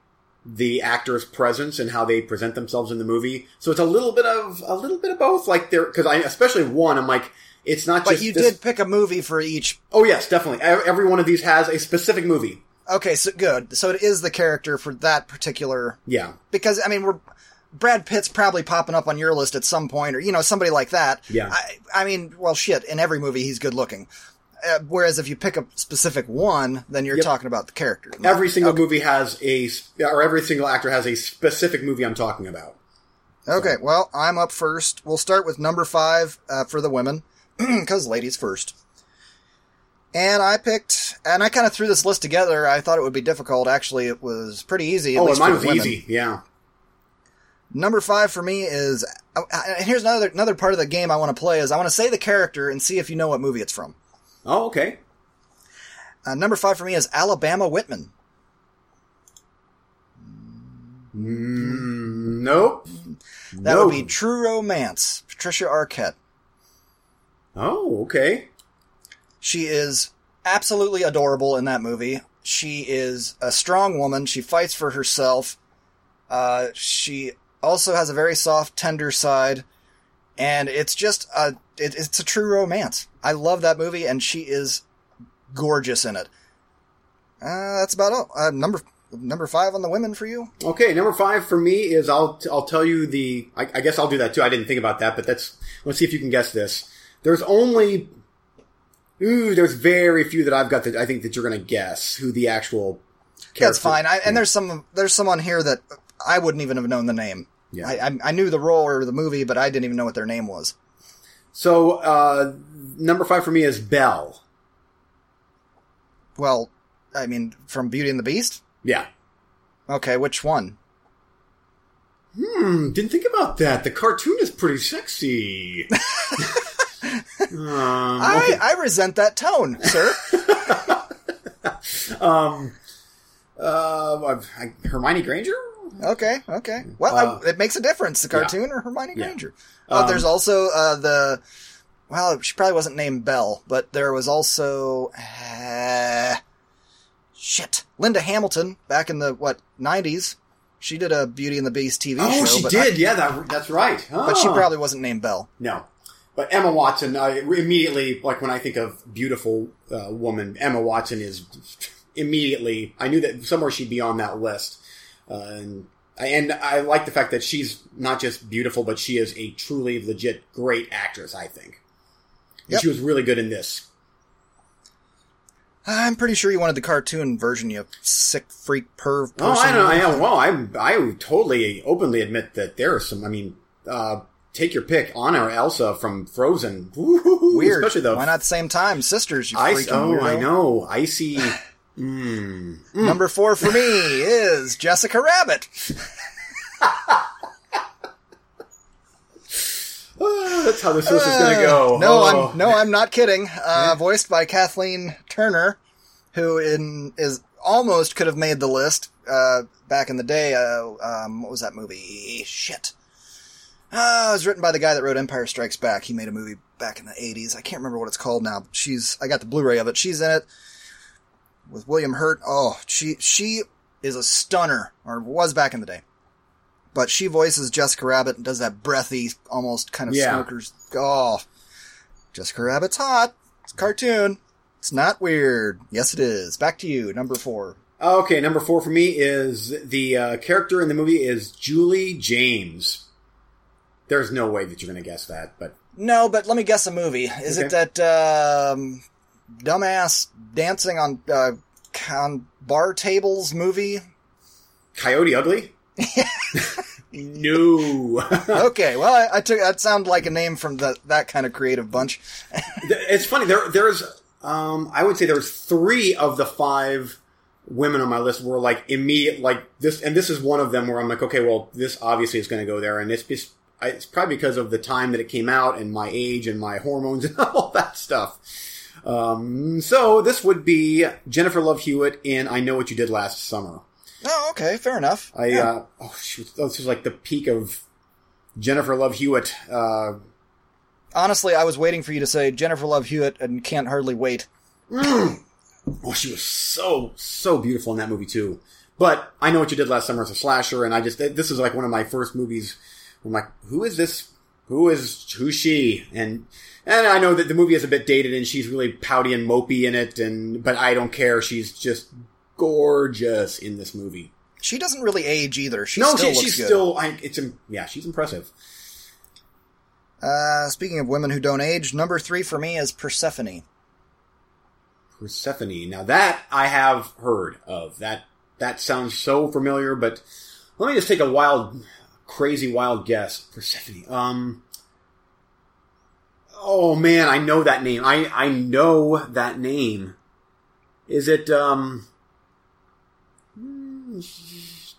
S2: the actor's presence and how they present themselves in the movie. So it's a little bit of a little bit of both. Like there, because I especially one, I'm like, it's not
S1: but
S2: just But
S1: you
S2: this-
S1: did pick a movie for each
S2: Oh yes, definitely. Every one of these has a specific movie.
S1: Okay, so good. So it is the character for that particular
S2: Yeah,
S1: because I mean we're Brad Pitt's probably popping up on your list at some point, or you know somebody like that.
S2: Yeah.
S1: I, I mean, well, shit. In every movie, he's good looking. uh, whereas if you pick a specific one, then you're
S2: Yep.
S1: talking about the character.
S2: Every single movie has a, or every single actor has a specific movie I'm talking about.
S1: Okay, well, I'm up first. We'll start with number five uh, for the women, [clears throat] because ladies first. And I picked, and I kind of threw this list together. I thought it would be difficult. Actually, it was pretty easy.
S2: Oh, mine was
S1: women.
S2: easy. Yeah.
S1: Number five for me is, oh, uh, and here's another another part of the game I want to play is I want to say the character and see if you know what movie it's from.
S2: Oh, okay.
S1: Uh, number five for me is Alabama Whitman.
S2: Mm, nope.
S1: That
S2: No.
S1: would be True Romance. Patricia Arquette.
S2: Oh, okay.
S1: She is absolutely adorable in that movie. She is a strong woman. She fights for herself. Uh, she also has a very soft, tender side, and it's just a it, it's a true romance. I love that movie, and she is gorgeous in it. Uh, that's about all. Uh, number number five on the women for you.
S2: Okay, number five for me is I'll I'll tell you the. I, I guess I'll do that too. I didn't think about that, but that's. Let's see if you can guess this. There's only. Ooh, there's very few that I've got that I think that you're going to guess who the actual. Character.
S1: That's fine. I, and there's some there's some on here that I wouldn't even have known the name.
S2: Yeah.
S1: I, I, I knew the role or the movie, but I didn't even know what their name was.
S2: So uh, number five for me is Belle.
S1: Well, I mean, from Beauty and the Beast.
S2: Yeah.
S1: Okay, which one?
S2: Hmm, didn't think about that. The cartoon is pretty sexy. [laughs] um,
S1: I, I resent that tone, sir. [laughs]
S2: um, uh, I- Hermione Granger.
S1: okay, okay. Well,
S2: Uh,
S1: I, it makes a difference. The cartoon or Hermione
S2: Yeah.
S1: Granger. Oh,
S2: Um,
S1: there's also uh, the. Well, she probably wasn't named Belle, but there was also. Uh, shit, Linda Hamilton back in the what '90s. She did a Beauty and the Beast TV show.
S2: Oh, she
S1: but
S2: did.
S1: I-
S2: yeah, that, that's right.
S1: but she
S2: Ah.
S1: probably wasn't named Belle.
S2: no. But Emma Watson, I immediately like when I think of beautiful uh, woman, Emma Watson is immediately. I knew that somewhere she'd be on that list, uh, and and I like the fact that she's not just beautiful, but she is a truly legit great actress. I think. And
S1: Yep.
S2: She was really good in this.
S1: I'm pretty sure you wanted the cartoon version, you sick freak perv
S2: Oh,
S1: person.
S2: I know. I know. Well, I I totally openly admit that there are some. I mean, uh, take your pick. Anna or Elsa from Frozen. Woo-hoo-hoo,
S1: Weird.
S2: especially the
S1: Why not the same time? Sisters, you
S2: ice.
S1: freaking
S2: Oh, I know. Icy. [laughs] mm.
S1: Number four for me is Jessica Rabbit. [laughs]
S2: Ah, that's how this list is going to go.
S1: Uh, No,
S2: Oh.
S1: I'm no, I'm not kidding. Uh, voiced by Kathleen Turner, who in is almost could have made the list uh, back in the day. Uh, um, what was that movie? Shit. Uh, it was written by the guy that wrote Empire Strikes Back. He made a movie back in the '80s. I can't remember what it's called now. She's I got the Blu-ray of it. She's in it with William Hurt. Oh, she she is a stunner, or was back in the day. But she voices Jessica Rabbit and does that breathy, almost kind of
S2: Yeah.
S1: smokers. Oh, Jessica Rabbit's hot. It's a cartoon. It's not weird. Yes, it is. Back to you, number four.
S2: Okay, number four for me is the uh, character in the movie is Julie James. There's no way that you're going to guess that, but
S1: No, but let me guess a movie. Is it that um, dumbass dancing on uh, on bar tables movie?
S2: Coyote Ugly. [laughs] no. [laughs]
S1: Okay, well, I, I took that sounded like a name from the, that kind of creative bunch. [laughs]
S2: it's funny. There, there's, um, I would say there's three of the five women on my list were like immediate, like this, and this is one of them where I'm like, okay, well, this obviously is going to go there, and it's just, I- it's probably because of the time that it came out and my age and my hormones [laughs] and all that stuff. Um, so this would be Jennifer Love Hewitt in I Know What You Did Last Summer.
S1: Oh, okay, fair enough.
S2: I,
S1: Yeah.
S2: uh, oh, she was, this was like the peak of Jennifer Love Hewitt, uh,
S1: Honestly, I was waiting for you to say Jennifer Love Hewitt and can't hardly wait.
S2: Oh, she was so so beautiful in that movie too. But I know what you did last summer as a slasher, and I just this is like one of my first movies. I'm like, who is this? Who is who's she? And and I know that the movie is a bit dated, and she's really pouty and mopey in it, and but I don't care. She's just gorgeous in this movie.
S1: She doesn't really age either. She
S2: no,
S1: still
S2: she, she's
S1: good.
S2: still. I, it's yeah, she's impressive.
S1: Uh, speaking of women who don't age, number three for me is Persephone.
S2: Persephone. Now that I have heard of. That that sounds so familiar, but let me just take a wild, crazy wild guess. Persephone. Um. Oh man, I know that name. I I know that name. Is it um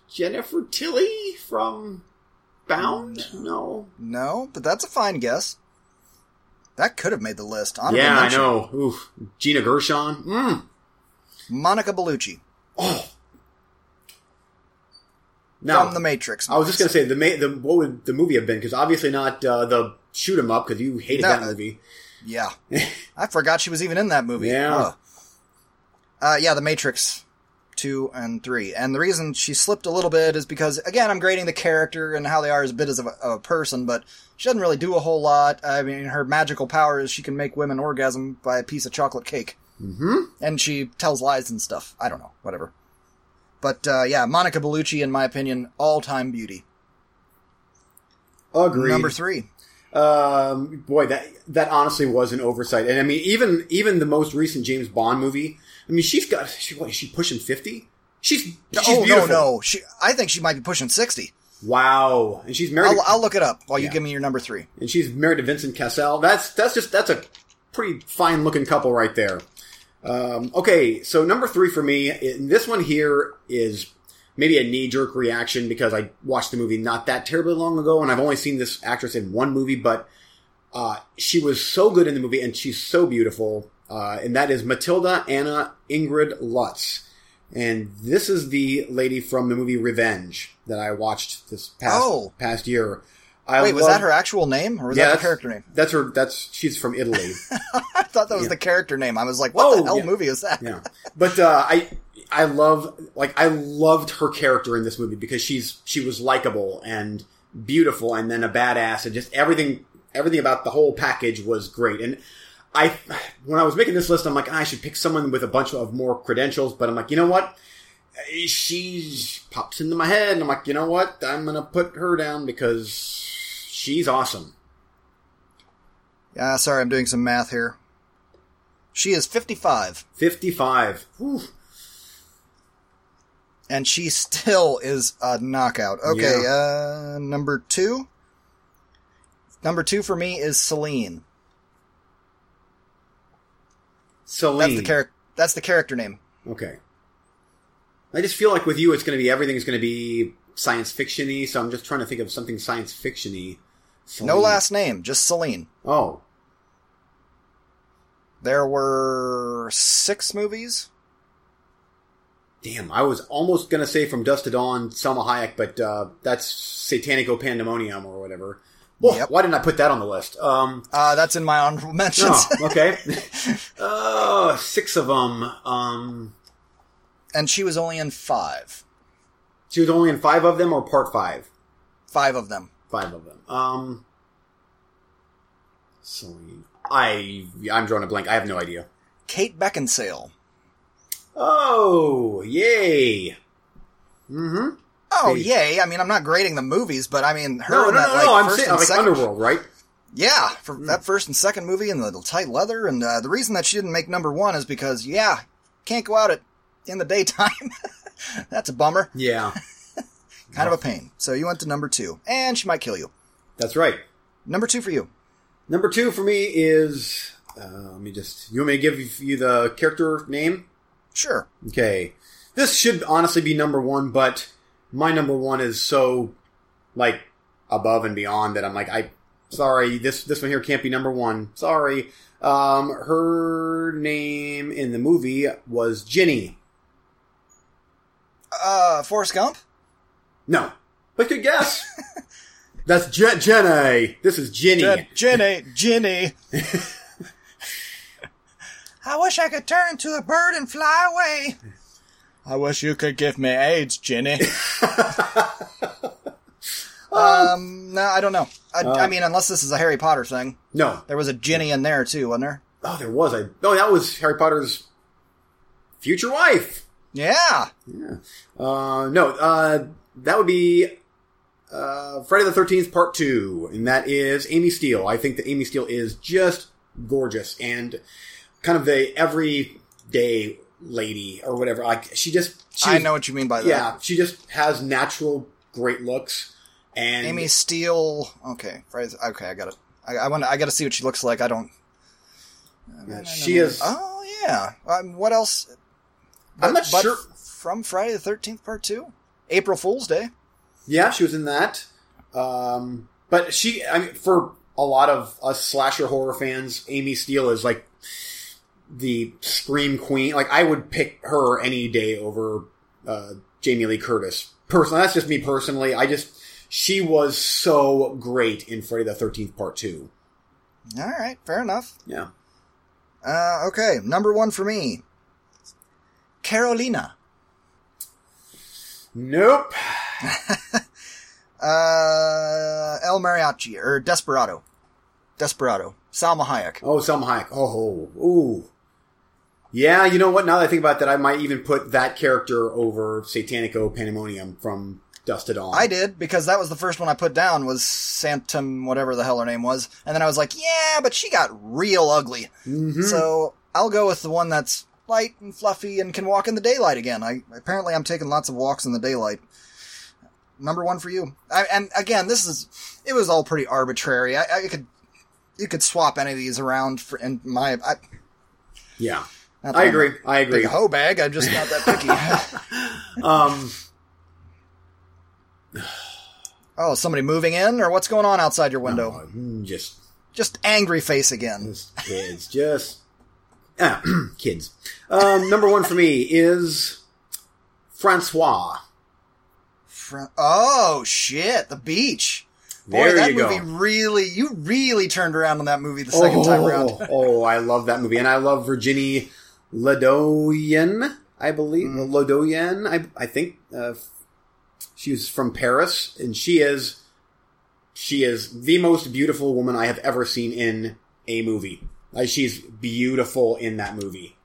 S2: Jennifer Tilly from Bound? No.
S1: No, but that's a fine guess. That could have made the list. Honorable
S2: Yeah, I know. Oof. Gina Gershon. Mm.
S1: Monica Bellucci
S2: Oh. Now,
S1: from The Matrix.
S2: I was just gonna say the ma- the what would the movie have been? Because obviously not uh, the shoot 'em up because you hated
S1: No,
S2: that
S1: uh,
S2: movie.
S1: Yeah, [laughs] I forgot she was even in that movie.
S2: Yeah.
S1: Uh, yeah, The Matrix two and three, and the reason she slipped a little bit is because again I'm grading the character and how they are as a bit as a, a person, but she doesn't really do a whole lot. I mean, her magical power is she can make women orgasm by a piece of chocolate cake,
S2: Mm-hmm.
S1: and she tells lies and stuff. I don't know, whatever. But uh, yeah, Monica Bellucci, in my opinion, all time beauty.
S2: Agreed.
S1: Number three.
S2: Um, boy, that that honestly was an oversight. And I mean, even even the most recent James Bond movie. I mean, she's got she what is she pushing fifty? She's she's
S1: oh
S2: beautiful.
S1: no, no, she. I think she might be pushing sixty.
S2: Wow, and she's married.
S1: I'll,
S2: to,
S1: I'll look it up while you give me your number three.
S2: and she's married to Vincent Cassel. That's that's just that's a pretty fine looking couple right there. Um, okay, so number three for me, this one here is maybe a knee jerk reaction because I watched the movie not that terribly long ago, and I've only seen this actress in one movie, but uh, she was so good in the movie, and she's so beautiful, uh, and that is Matilda Anna Ingrid Lutz. And this is the lady from the movie Revenge that I watched this past
S1: Oh.
S2: past year. I
S1: Wait, was that her actual name or was
S2: Yeah,
S1: that
S2: that's-
S1: character name?
S2: That's her. That's she's from Italy. [laughs]
S1: I thought that was
S2: Yeah.
S1: the character name. I was like, what
S2: Oh,
S1: the hell
S2: yeah.
S1: movie is that?
S2: yeah, but uh, I I love like I loved her character in this movie because she's she was likable and beautiful and then a badass and just everything everything about the whole package was great. And I when I was making this list, I'm like I should pick someone with a bunch of more credentials, but I'm like you know what. She pops into my head, and I'm like, you know what? I'm gonna put her down because she's awesome.
S1: Yeah, sorry, I'm doing some math here. She is 55,
S2: 55. Whew.
S1: and she still is a knockout. Okay, uh, number two. Number two for me is Celine.
S2: Celine.
S1: That's the character. That's the character name.
S2: Okay. I just feel like with you, it's going to be everything's going to be science fiction-y. So I'm just trying to think of something science fiction-y.
S1: No last name, just Celine.
S2: Oh,
S1: There were six movies.
S2: damn! I was almost going to say from Dusk to Dawn, Salma Hayek, but uh, that's Satanico Pandemonium or whatever. Whoa,
S1: Yep.
S2: Why didn't I put that on the list? Um,
S1: Uh, that's in my honorable [laughs] mentions. [laughs]
S2: oh, okay. uh, six of them. Um,
S1: and she was only in five.
S2: she was only in five of them, or part five.
S1: Five of them.
S2: Five of them. Um, Celine. I I'm drawing a blank. I have no idea.
S1: Kate Beckinsale.
S2: Oh, yay! Mm-hmm.
S1: Oh, yay. I mean, I'm not grading the movies, but I mean, her
S2: No, no, no,
S1: that,
S2: no.
S1: like,
S2: I'm
S1: first
S2: saying like
S1: second-
S2: Underworld, right?
S1: Yeah, for that first and second movie and the tight leather. And uh, the reason that she didn't make number one is because, yeah, can't go out at in the daytime. [laughs] That's a bummer.
S2: Yeah,
S1: Kind of a pain. So you went to number two. And she might kill you.
S2: that's right.
S1: Number two for you.
S2: Number two for me is. Uh, let me just. You want me to give you the character name?
S1: Sure.
S2: Okay. This should honestly be number one, but my number one is so like above and beyond that I'm like, I sorry, this this one here can't be number one. Sorry. Um her name in the movie was Ginny.
S1: Uh, Forrest Gump?
S2: No. But good guess. [laughs] That's Je- Jenny. This is Ginny.
S1: Jen- Jenny. Jenny. [laughs] I wish I could turn into a bird and fly away. I wish you could give me AIDS, Jenny. [laughs] um, no, I don't know. I, I mean, unless this is a Harry Potter thing.
S2: no.
S1: There was a Ginny in there too, wasn't there?
S2: Oh, there was. I. Oh, that was Harry Potter's future wife.
S1: Yeah.
S2: Uh, no, uh, that would be uh, Friday the Thirteenth Part Two, and that is Amy Steele. I think that Amy Steele is just gorgeous and kind of the every day lady or whatever. Like she just, she
S1: I know what you mean by that.
S2: Yeah, she just has natural great looks. And
S1: Amy Steele. Okay, Okay, I got it. I, I want. I got to see what she looks like. I don't.
S2: yeah, she is.
S1: Oh yeah. Um, what else?
S2: I'm not
S1: But
S2: sure.
S1: From Friday the Thirteenth Part Two, April Fool's Day.
S2: Yeah, she was in that. Um, but she, I mean, for a lot of us slasher horror fans, Amy Steele is like the scream queen. Like I would pick her any day over uh, Jamie Lee Curtis. Personally, that's just me personally. I just she was so great in Friday the Thirteenth Part Two.
S1: All right, fair enough.
S2: Yeah.
S1: Uh, okay, number one for me. Carolina.
S2: Nope. [laughs]
S1: Uh, El Mariachi or Desperado. Desperado. Salma Hayek.
S2: Oh, Salma Hayek. Oh, ooh. Yeah, you know what? Now that I think about that, I might even put that character over Satanico Pandemonium from Dusk to Dawn.
S1: I did because that was the first one I put down was Santum, whatever the hell her name was, and then I was like, yeah, but she got real ugly.
S2: Mhm.
S1: So I'll go with the one that's light and fluffy and can walk in the daylight again. I apparently I'm taking lots of walks in the daylight. Number one for you. I, and again, this is it was all pretty arbitrary. I, I could you could swap any of these around for in my. I,
S2: Yeah. I
S1: I'm
S2: agree. I
S1: Big hoe bag. I'm just not that picky. [laughs] [laughs]
S2: Um,
S1: oh, somebody moving in, or what's going on outside your window?
S2: mm, just,
S1: Just angry face again.
S2: just kids, just ah, [clears throat] kids. Um, number one for me is Francois.
S1: Fr- Oh shit, the beach. Boy,
S2: There
S1: that
S2: you go.
S1: movie really you really turned around on that movie the second time around.
S2: Oh, [laughs] oh, I love that movie, and I love Virginie Ledoyen. I believe
S1: Mm.
S2: Ledoyen. I I think uh, she's from Paris, and she is she is the most beautiful woman I have ever seen in a movie. Like she's beautiful in that movie.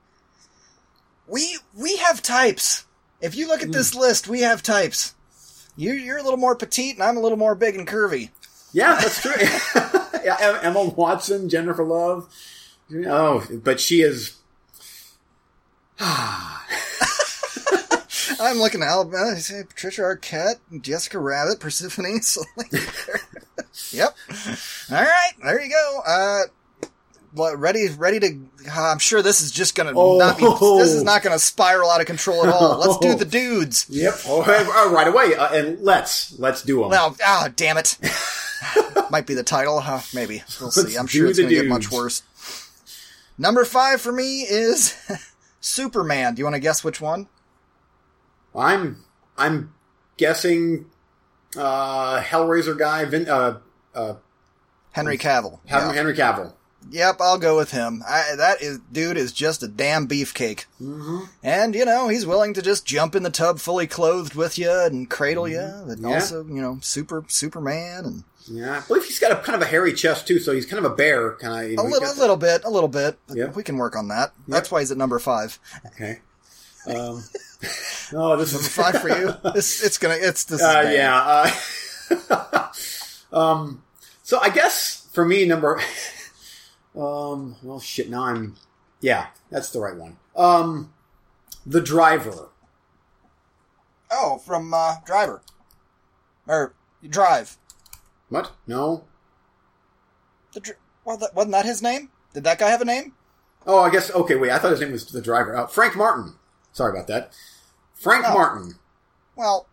S1: We we have types. If you look at
S2: Hmm.
S1: this list, we have types. You you're a little more petite and I'm a little more big and curvy.
S2: Yeah, that's true. [laughs] yeah, Emma Watson, Jennifer Love. Oh, but she is. [sighs]
S1: I'm looking at Alabama. Patricia Arquette, Jessica Rabbit, Persephone. [laughs] Yep. All right, there you go. Uh, ready, ready to. I'm sure this is just gonna
S2: Oh.
S1: not be. This is not gonna spiral out of control at all. Let's do the [laughs] dudes.
S2: Yep. Oh, right away, uh, and let's let's do them.
S1: Well, ah, damn it. [laughs] Might be the title, huh? Maybe. We'll see.
S2: Let's
S1: I'm sure it's going to get much worse. Number five for me is [laughs] Superman. Do you want to guess which one?
S2: I'm I'm guessing uh, Hellraiser guy, Vin, uh, uh,
S1: Henry Cavill.
S2: Henry,
S1: Yeah.
S2: Henry Cavill.
S1: Yep, I'll go with him. I, that is, dude is just a damn beefcake. Mm-hmm. And, you know, he's willing to just jump in the tub fully clothed with you and cradle you. And
S2: Mm-hmm. Yeah.
S1: also, you know, super, Superman and
S2: Yeah, I believe he's got a kind of a hairy chest too, so he's kind of a bear. Kind of you know,
S1: a little, a little bit, a little bit.
S2: Yep.
S1: We can work on that. That's why he's at number five.
S2: Okay. [laughs] Um, oh, this is
S1: Five for you. [laughs] It's, it's gonna, it's this.
S2: Uh, yeah. Uh, [laughs] um, so I guess for me, number. Um. Well, shit. Now I'm. Yeah, that's the right one. Um, the driver.
S1: Oh, from uh, Driver. Or Drive.
S2: What? No.
S1: The dr- well, that, wasn't that his name? Did that guy have a name?
S2: Oh, I guess. Okay, wait. I thought his name was the driver. Uh, Frank Martin. Sorry about that. Frank
S1: Oh.
S2: Martin.
S1: Well,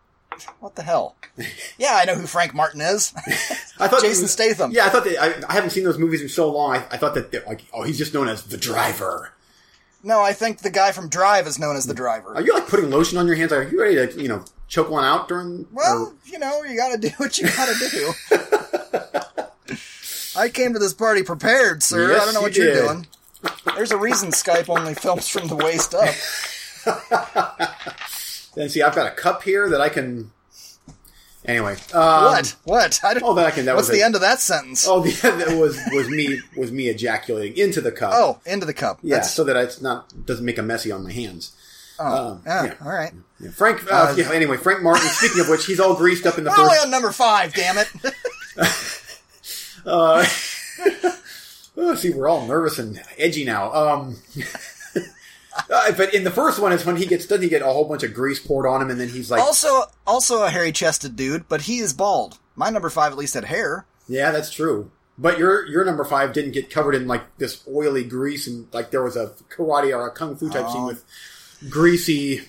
S1: what the hell? Yeah, I know who Frank Martin is. [laughs]
S2: I thought [laughs]
S1: Jason Statham.
S2: Yeah, I thought that I, I haven't seen those movies in so long. I, I thought that they're like, oh, he's just known as the driver.
S1: No, I think the guy from Drive is known as the driver.
S2: Are you like putting lotion on your hands? Are you ready to, you know, choke one out during?
S1: well,
S2: or-
S1: you know, you gotta do what you gotta do. [laughs] I came to this party prepared, sir.
S2: Yes,
S1: I don't know
S2: you
S1: what you're
S2: did.
S1: doing. There's a reason Skype only films from the waist up.
S2: Then see, I've got a cup here that I can. Anyway, um,
S1: what? What? I don't.
S2: Oh, that I can. That
S1: what's
S2: was
S1: the
S2: it.
S1: end of that sentence?
S2: Oh, the that was was me was me ejaculating into the cup.
S1: Oh, into the cup.
S2: yeah,
S1: That's-
S2: so that it's not doesn't make a messy on my hands.
S1: oh,
S2: um,
S1: yeah,
S2: yeah.
S1: All right.
S2: Yeah, Frank. Uh,
S1: Uh,
S2: yeah, anyway, Frank Martin. Speaking of which, he's all greased up in the [laughs]
S1: We're only
S2: first.
S1: on number five. Damn it. [laughs] [laughs]
S2: Uh, oh, see, we're all nervous and edgy now. Um, Uh, but in the first one, is when he gets doesn't he get a whole bunch of grease poured on him, and then he's like,
S1: Also, also a hairy chested dude, but he is bald. My number five at least had hair.
S2: "Yeah, that's true." But your your number five didn't get covered in like this oily grease, and like there was a karate or a kung fu type scene
S1: Oh.
S2: with greasy.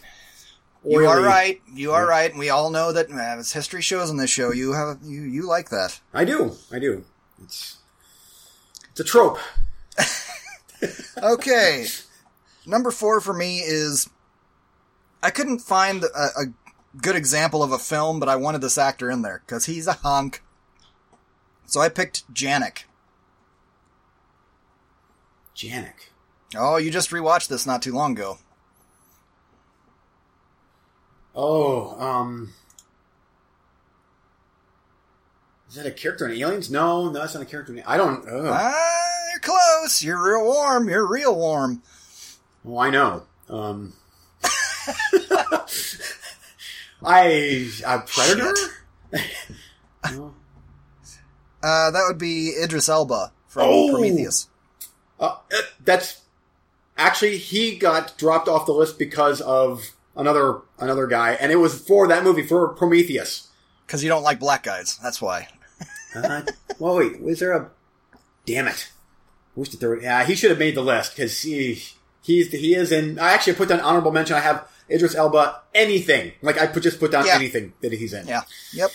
S2: Oily.
S1: You are right. You are right. And we all know that, uh, as history shows on this show, you have you you like that.
S2: I do. I do. It's it's a trope. [laughs]
S1: Okay. [laughs] Number four for me is I couldn't find a, a good example of a film, but I wanted this actor in there because he's a hunk. So I picked Janek.
S2: Janek.
S1: Oh, you just rewatched this not too long ago.
S2: Oh, um. Is that a character in Aliens? No, no, that's not a character in I don't.
S1: Ah, you're close. You're real warm. You're real warm.
S2: Oh, I know. Um. I. A Predator? [laughs] No.
S1: Uh, that would be Idris Elba from
S2: Oh!
S1: Prometheus.
S2: Uh, uh, that's actually he got dropped off the list because of another another guy, and it was for that movie for Prometheus.
S1: Because you don't like black guys. That's why.
S2: Uh, well, wait, was there a? Damn it! Wish to throw. Yeah, he should have made the list because he he's he is in. I actually put down honorable mention. I have Idris Elba. Anything like I put just put down
S1: Yeah.
S2: anything that he's in.
S1: Yeah. Yep.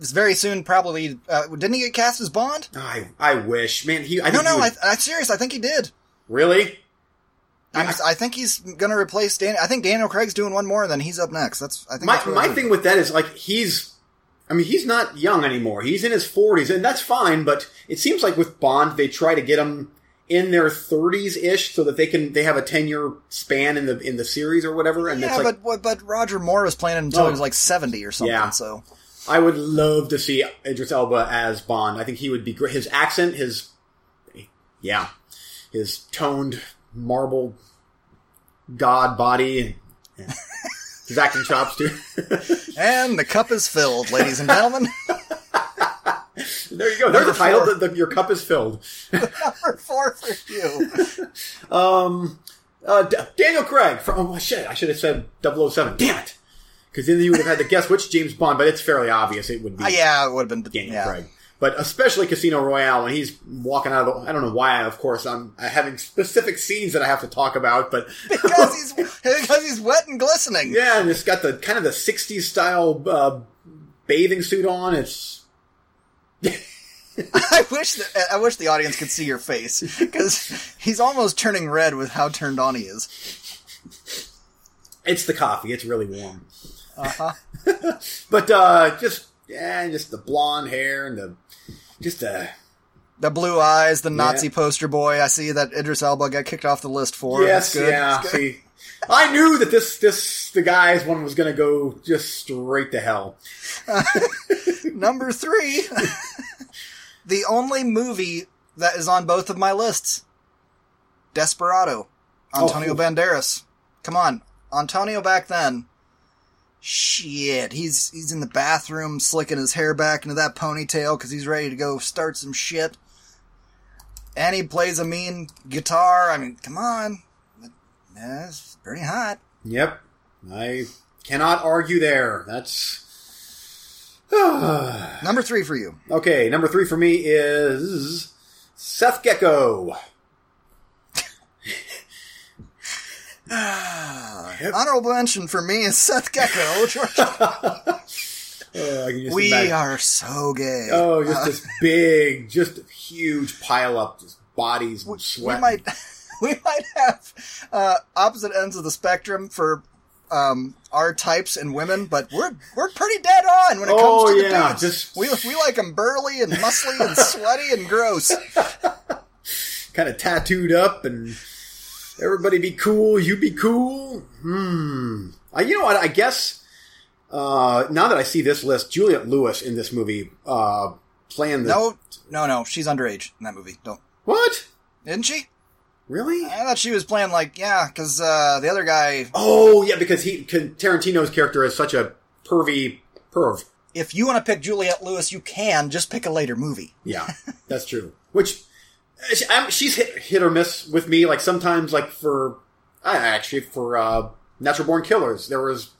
S1: It's very soon, probably. Uh, didn't he get cast as Bond?
S2: I I wish, man. He I
S1: No,
S2: think
S1: no.
S2: he
S1: I,
S2: would-
S1: I'm serious. I think he did.
S2: really.
S1: I'm, I think he's going to replace Dan. I think Daniel Craig's doing one more, and then he's up next. That's. I think.
S2: my
S1: that's
S2: my thing with that is like he's I mean he's not young anymore. He's in his 40s and that's fine, but it seems like with Bond they try to get him in their 30s ish so that they can they have a 10 year span in the in the series or whatever and
S1: Yeah,
S2: like
S1: but but Roger Moore was playing until
S2: Oh.
S1: he was like 70 or something.
S2: Yeah.
S1: So
S2: I would love to see Idris Elba as Bond. I think he would be great. His accent, his yeah, his toned marble god body and his acting chops too. [laughs]
S1: and the cup is filled, ladies and gentlemen. [laughs]
S2: there you go. There's a title. that the, your cup is filled. [laughs]
S1: Number four for you. [laughs]
S2: Um, uh, D- Daniel Craig. From, oh shit! I should have said 007. Damn it! Because then you would have had to guess which James Bond, but it's fairly obvious it would be
S1: Uh, yeah, it would have been
S2: Daniel
S1: yeah.
S2: Craig. But especially Casino Royale when he's walking out of the. I don't know why. Of course, I'm having specific scenes that I have to talk about, but [laughs]
S1: because he's because he's wet and glistening.
S2: yeah, and it's got the kind of the '60s style uh, bathing suit on. It's [laughs]
S1: I wish that I wish the audience could see your face because he's almost turning red with how turned on he is.
S2: it's the coffee. It's really warm.
S1: Uh huh. [laughs]
S2: But uh, just yeah, just the blonde hair and the just uh
S1: The blue eyes, the Nazi poster boy. I see that Idris Elba got kicked off the list for.
S2: Yes,
S1: That's good.
S2: yeah. See, I knew that this this the guy's one was going to go just straight to hell. [laughs]
S1: Number three, the only movie that is on both of my lists, Desperado, oh, Antonio
S2: Oh.
S1: Banderas. Come on, Antonio back then. Shit, he's he's in the bathroom slicking his hair back into that ponytail because he's ready to go start some shit. And he plays a mean guitar. I mean, come on, that's pretty hot.
S2: Yep, I cannot argue there. That's [sighs]
S1: Number three for you.
S2: okay. Number three for me is Seth Gecko. Yep. [sighs]
S1: Honorable mention for me is Seth Gecko. [laughs] George.
S2: Uh, [laughs] I can just
S1: we
S2: imagine-
S1: are so gay.
S2: Oh, just this big, just huge pile up, just bodies and
S1: we
S2: sweat.
S1: might [laughs] we might have uh, opposite ends of the spectrum for um, our types and women, but we're we're pretty dead on when it comes
S2: Oh,
S1: to the dudes.
S2: just-
S1: we we like them burly and muscly and [laughs] sweaty and gross.
S2: kind of tattooed up and everybody be cool, you be cool. Hmm. I, you know what? I guess uh, now that I see this list, Juliette Lewis in this movie uh, playing the
S1: No, no, no. She's underage in that movie. Don't
S2: what?
S1: isn't she?
S2: Really?
S1: I thought she was playing like yeah, because uh, the other guy.
S2: Oh yeah, because he can, Tarantino's character is such a pervy perv.
S1: If you want to pick Juliette Lewis, you can. Just pick a later movie.
S2: Yeah, [laughs] that's true. Which she- I'm, she's hit, hit or miss with me. Like sometimes, like for I actually for uh, Natural Born Killers, there was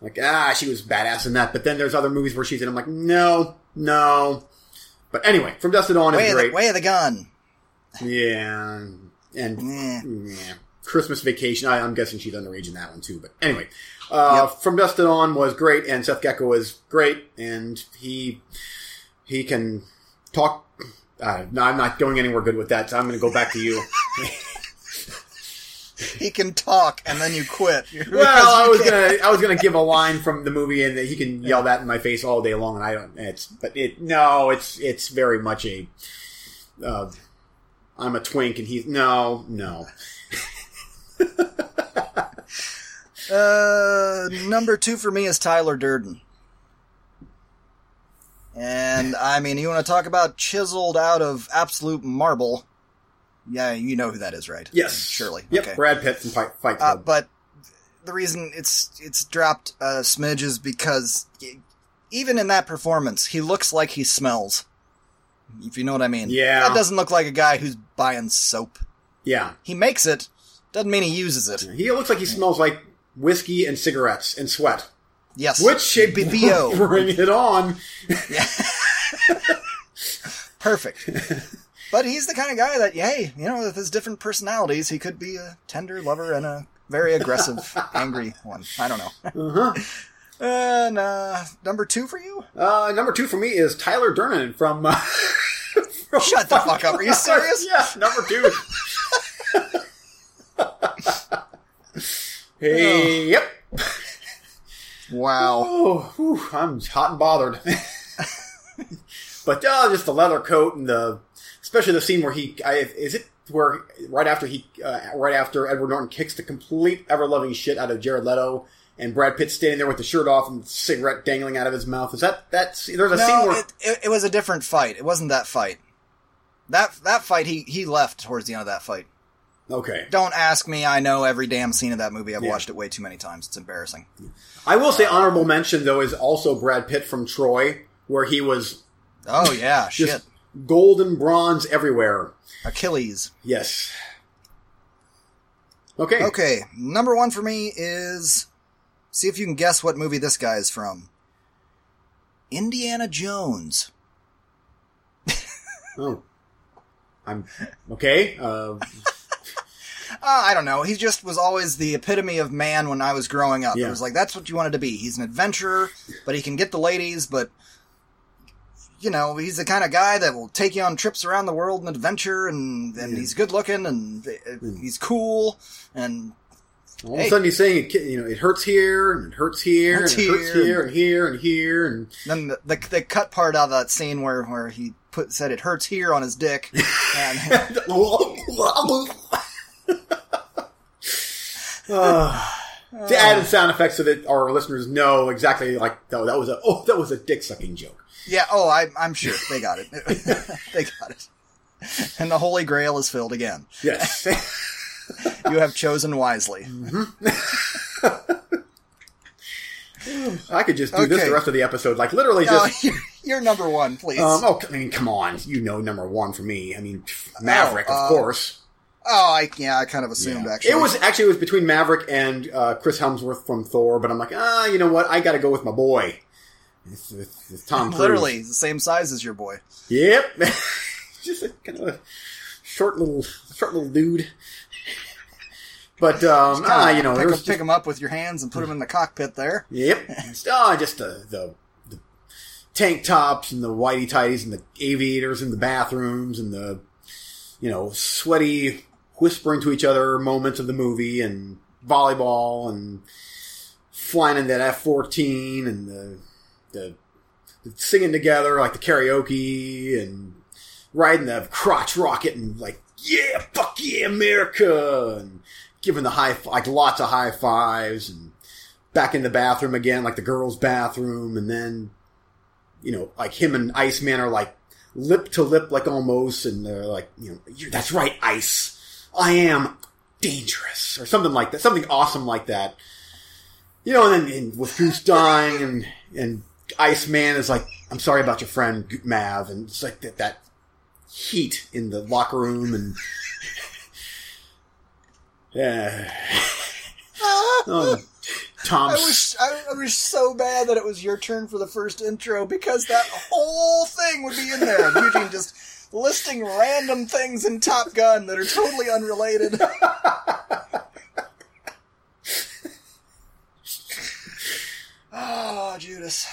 S2: like ah, she was badass in that. But then there's other movies where she's in. I'm like, no, no. But anyway, From Dusk to Dawn
S1: Way
S2: is
S1: of, the,
S2: great.
S1: way of the gun.
S2: Yeah, and
S1: Eh.
S2: yeah. Christmas Vacation. I, I'm guessing she's underage in that one too. But anyway, uh, From Dusk to Dawn was great, and Seth Gecko was great, and he he can talk. Uh, no, I'm not going anywhere good with that, so I'm going to go back to you. [laughs]
S1: He can talk, and then you quit. [laughs] [laughs]
S2: well, I was gonna I was gonna give a line from the movie, and that he can yell that in my face all day long, and I don't. It's but it no, it's it's very much a. Uh, I'm a twink, and he's no, no. [laughs]
S1: Uh, number two for me is Tyler Durden. And I mean, you want to talk about chiseled out of absolute marble? Yeah, you know who that is, right?
S2: Yes,
S1: surely.
S2: Yep,
S1: Okay.
S2: Brad Pitt from Fight, Fight
S1: Uh,
S2: Club.
S1: but the reason it's it's dropped a smidge is because even in that performance, he looks like he smells. If you know what I mean.
S2: Yeah.
S1: That doesn't look like a guy who's buying soap.
S2: yeah,
S1: He makes it, doesn't mean he uses it.
S2: he looks like he smells like whiskey and cigarettes and sweat.
S1: Yes.
S2: Which should
S1: B- BO. [laughs]
S2: bring it on. [laughs]
S1: Perfect. But he's the kind of guy that, hey, you know, with his different personalities, he could be a tender lover and a very aggressive, [laughs] angry one. I don't know.
S2: Uh-huh.
S1: And uh, number two for you?
S2: Uh, number two for me is Tyler Durden from. Uh, [laughs] from
S1: Shut the fuck up. Are you serious?
S2: yeah, number two. [laughs] hey, yep.
S1: Wow.
S2: Oh, whew, I'm hot and bothered. [laughs] but uh, just the leather coat and the, especially the scene where he, I, is it where right after he, uh, right after Edward Norton kicks the complete ever loving shit out of Jared Leto, and Brad Pitt standing there with the shirt off and cigarette dangling out of his mouth. Is that that's there's a scene where
S1: it, it, it was a different fight. It wasn't that fight. That that fight, he, he left towards the end of that fight.
S2: okay.
S1: Don't ask me. I know every damn scene of that movie. I've
S2: Yeah.
S1: watched it way too many times. It's embarrassing.
S2: I will say honorable mention though is also Brad Pitt from Troy, where he was
S1: Oh, yeah. [laughs] Shit.
S2: just gold and bronze everywhere.
S1: Achilles.
S2: Yes. Okay.
S1: Okay, number one for me is see if you can guess what movie this guy is from. Indiana Jones. [laughs]
S2: Oh. I'm okay. Uh,
S1: Uh, I don't know. He just was always the epitome of man when I was growing up.
S2: Yeah.
S1: It was like that's what you wanted to be. He's an adventurer, but he can get the ladies. But you know, he's the kind of guy that will take you on trips around the world and adventure, and and he's good looking and uh, he's cool and
S2: all of a sudden he's saying it, you know it hurts here and it hurts here and it hurts
S1: here.
S2: here and here and here and
S1: Then the, the the cut part out of that scene where where he put said it hurts here on his dick, [laughs] and [laughs] [sighs]
S2: Uh, the added sound effects so that our listeners know exactly like oh that was a oh that was a dick sucking joke.
S1: yeah, oh, I, I'm sure they got it. [laughs] they got it. And the Holy Grail is filled again.
S2: Yes.
S1: You have chosen wisely. [laughs]
S2: I could just do this the rest of the episode, like literally
S1: No,
S2: just. [laughs]
S1: you're, you're number one, please.
S2: Um, oh, I mean, come on, you know, number one for me. I mean, Maverick,
S1: Oh,
S2: of
S1: uh,
S2: course.
S1: oh, I yeah, I kind of assumed
S2: Yeah.
S1: actually.
S2: It was actually it was between Maverick and uh, Chris Hemsworth from Thor, but I'm like, ah, you know what? I got to go with my boy. It's, it's, it's Tom Cruise.
S1: literally the same size as your boy.
S2: Yep. [laughs] Just a kind of a short little, short little dude. But um, ah, you know,
S1: pick,
S2: there's
S1: him, pick them up with your hands and put them in the cockpit there.
S2: Yep. [laughs] Ah, just the, the the tank tops and the whitey tighties and the aviators and the bathrooms and the you know sweaty whispering to each other moments of the movie and volleyball and flying in that F fourteen and the, the the singing together like the karaoke and riding the crotch rocket and like yeah fuck yeah America and giving the high like lots of high fives and back in the bathroom again, like the girls' bathroom, and then, you know, like him and Iceman are like lip to lip, like almost, and they're like, you know, that's right, Ice. I am dangerous, or something like that, something awesome like that. You know, and then and with Goose dying, and and Iceman is like, I'm sorry about your friend Mav, and it's like that that heat in the locker room, and Yeah.
S1: Ah, [laughs]
S2: Oh, Tom.
S1: I wish I, I wish so bad that it was your turn for the first intro because that whole thing would be in there. [laughs] Eugene just listing random things in Top Gun that are totally unrelated. oh, [laughs] Judas.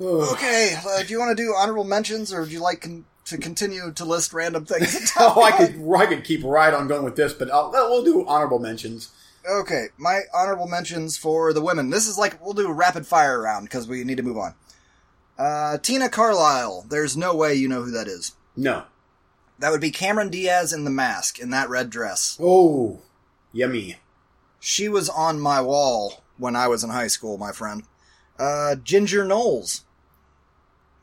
S1: Okay, uh, do you want to do honorable mentions, or would you like con- to continue to list random things? [laughs]
S2: Oh, I could I could keep right on going with this, but I'll, we'll do honorable mentions.
S1: Okay, my honorable mentions for the women. This is like we'll do a rapid fire round because we need to move on. Uh, Tina Carlyle. There's no way you know who that is.
S2: No.
S1: That would be Cameron Diaz in the mask in that red dress.
S2: Oh, yummy.
S1: She was on my wall when I was in high school, my friend. Uh, Ginger Knowles.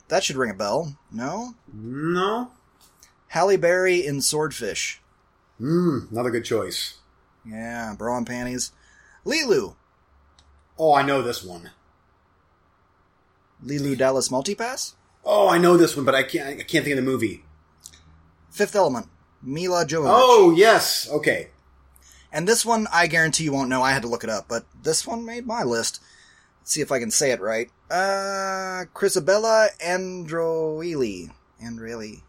S1: That should ring a bell. No?
S2: No.
S1: Halle Berry in Swordfish.
S2: Mmm, another good choice.
S1: Yeah, bra and panties. Leeloo.
S2: Oh, I know this one.
S1: Leeloo Dallas Multipass.
S2: Oh, I know this one, but I can't. I can't think of the movie.
S1: Fifth Element. Milla Jovovich.
S2: Oh, yes. Okay.
S1: And this one, I guarantee you won't know. I had to look it up, but this one made my list. Let's see if I can say it right. Uh, Christabella Andreoli. Andreoli.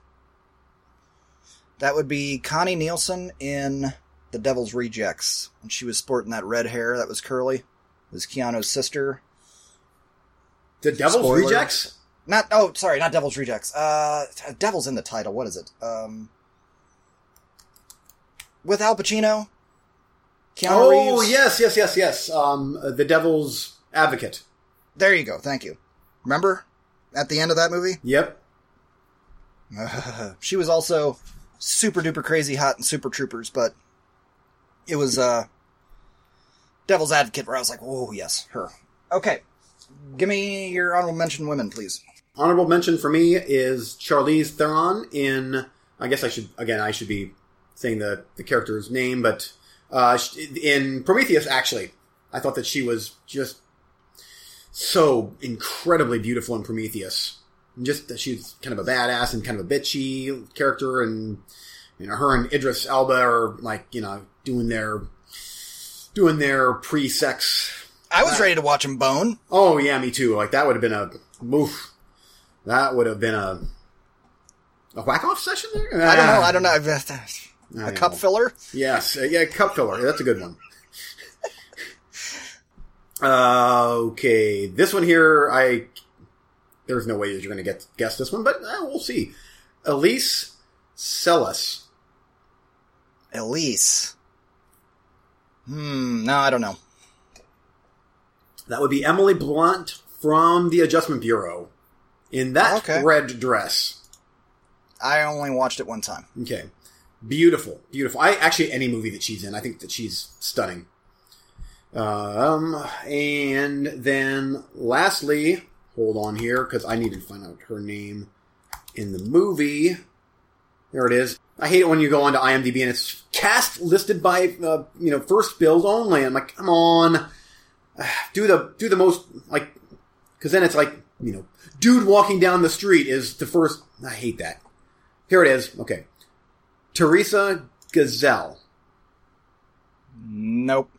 S1: That would be Connie Nielsen in The Devil's Rejects. When she was sporting that red hair that was curly. It was Keanu's sister.
S2: The Devil's
S1: Spoiler.
S2: Rejects.
S1: Not, oh, sorry, not Devil's Rejects. Uh, Devil's in the title. What is it? Um, with Al Pacino? Keanu
S2: Oh,
S1: Reeves?
S2: yes, yes, yes, yes. Um, the Devil's Advocate.
S1: There you go. Thank you. Remember at the end of that movie?
S2: Yep. [laughs]
S1: she was also super duper crazy hot in Super Troopers, but it was uh Devil's Advocate where I was like, oh yes, her. Okay. Give me your honorable mention women, please.
S2: Honorable mention for me is Charlize Theron in. I guess I should again. I should be saying the the character's name, but uh, in Prometheus, actually, I thought that she was just so incredibly beautiful in Prometheus. And Just that she's kind of a badass and kind of a bitchy character, and you know her and Idris Elba are like you know doing their doing their pre-sex
S1: I was ready to watch him bone.
S2: Oh yeah, me too. Like that would have been a oof. That would have been a a whack off session there.
S1: I don't know. I don't know. A cup filler?
S2: Yes, uh, yeah, cup filler. That's a good one. Uh, okay, this one here, I there's no way that you're going to get guess this one, but uh, we'll see. Elise Sellas.
S1: Elise. Hmm. No, I don't know.
S2: That would be Emily Blunt from the Adjustment Bureau in that
S1: Okay.
S2: red dress.
S1: I only watched it one time.
S2: Okay. Beautiful, beautiful. I actually any movie that she's in, I think that she's stunning. Um, and then lastly, hold on here because I need to find out her name in the movie. There it is. I hate it when you go onto IMDb and it's cast listed by uh, you know first build only. I'm like, come on, [sighs] do the do the most like because then it's like you know, dude walking down the street is the first. I hate that. Here it is. Okay. Teresa Gazelle.
S1: Nope.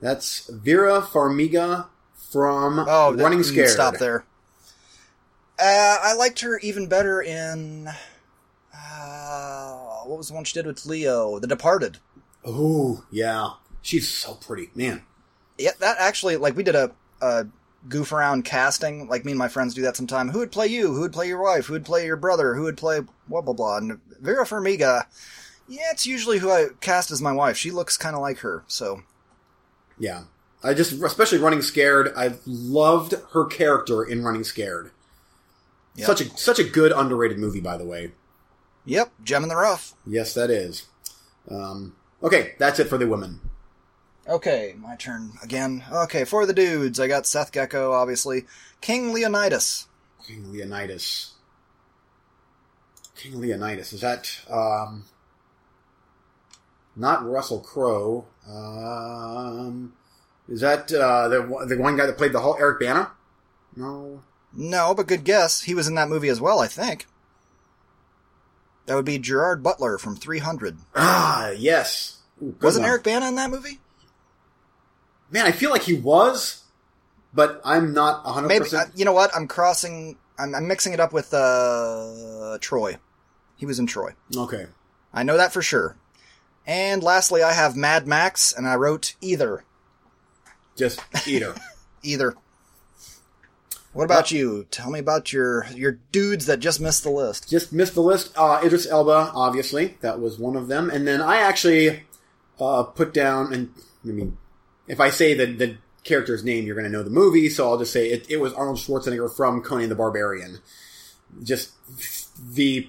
S2: That's Vera Farmiga from
S1: Oh,
S2: Running
S1: mm,
S2: Scared.
S1: Stop there. Uh, I liked her even better in. Uh, what was the one she did with Leo? The Departed.
S2: Oh, yeah. She's so pretty. Man.
S1: Yeah, that actually, like, we did a, a goof around casting. Like, me and my friends do that sometime. Who would play you? Who would play your wife? Who would play your brother? Who would play blah, blah, blah. And Vera Farmiga, yeah, it's usually who I cast as my wife. She looks kind of like her, so.
S2: Yeah. I just, especially Running Scared, I loved her character in Running Scared.
S1: Yep.
S2: Such a such a good underrated movie, by the way.
S1: Yep, gem in the rough.
S2: Yes, that is. Um, okay, that's it for the women.
S1: Okay, my turn again. Okay, for the dudes, I got Seth Gecko, obviously. King Leonidas.
S2: King Leonidas. King Leonidas is that um, not Russell Crowe? Um, is that uh, the the one guy that played the Hulk, Eric Bana? No.
S1: No, but good guess. He was in that movie as well, I think. That would be Gerard Butler from 300.
S2: Ah, yes. Ooh,
S1: Wasn't
S2: one.
S1: Eric Bana in that movie?
S2: Man, I feel like he was, but I'm not 100%.
S1: Maybe. Uh, you know what? I'm crossing. I'm, I'm mixing it up with uh, Troy. He was in Troy.
S2: okay.
S1: I know that for sure. And lastly, I have Mad Max, and I wrote either.
S2: Just eater.
S1: Either. [laughs] What about you? Tell me about your your dudes that just missed the list.
S2: Just missed the list. Uh, Idris Elba, obviously, that was one of them. And then I actually uh, put down, and I mean, if I say the the character's name, you're going to know the movie. So I'll just say it, it was Arnold Schwarzenegger from Conan the Barbarian. Just the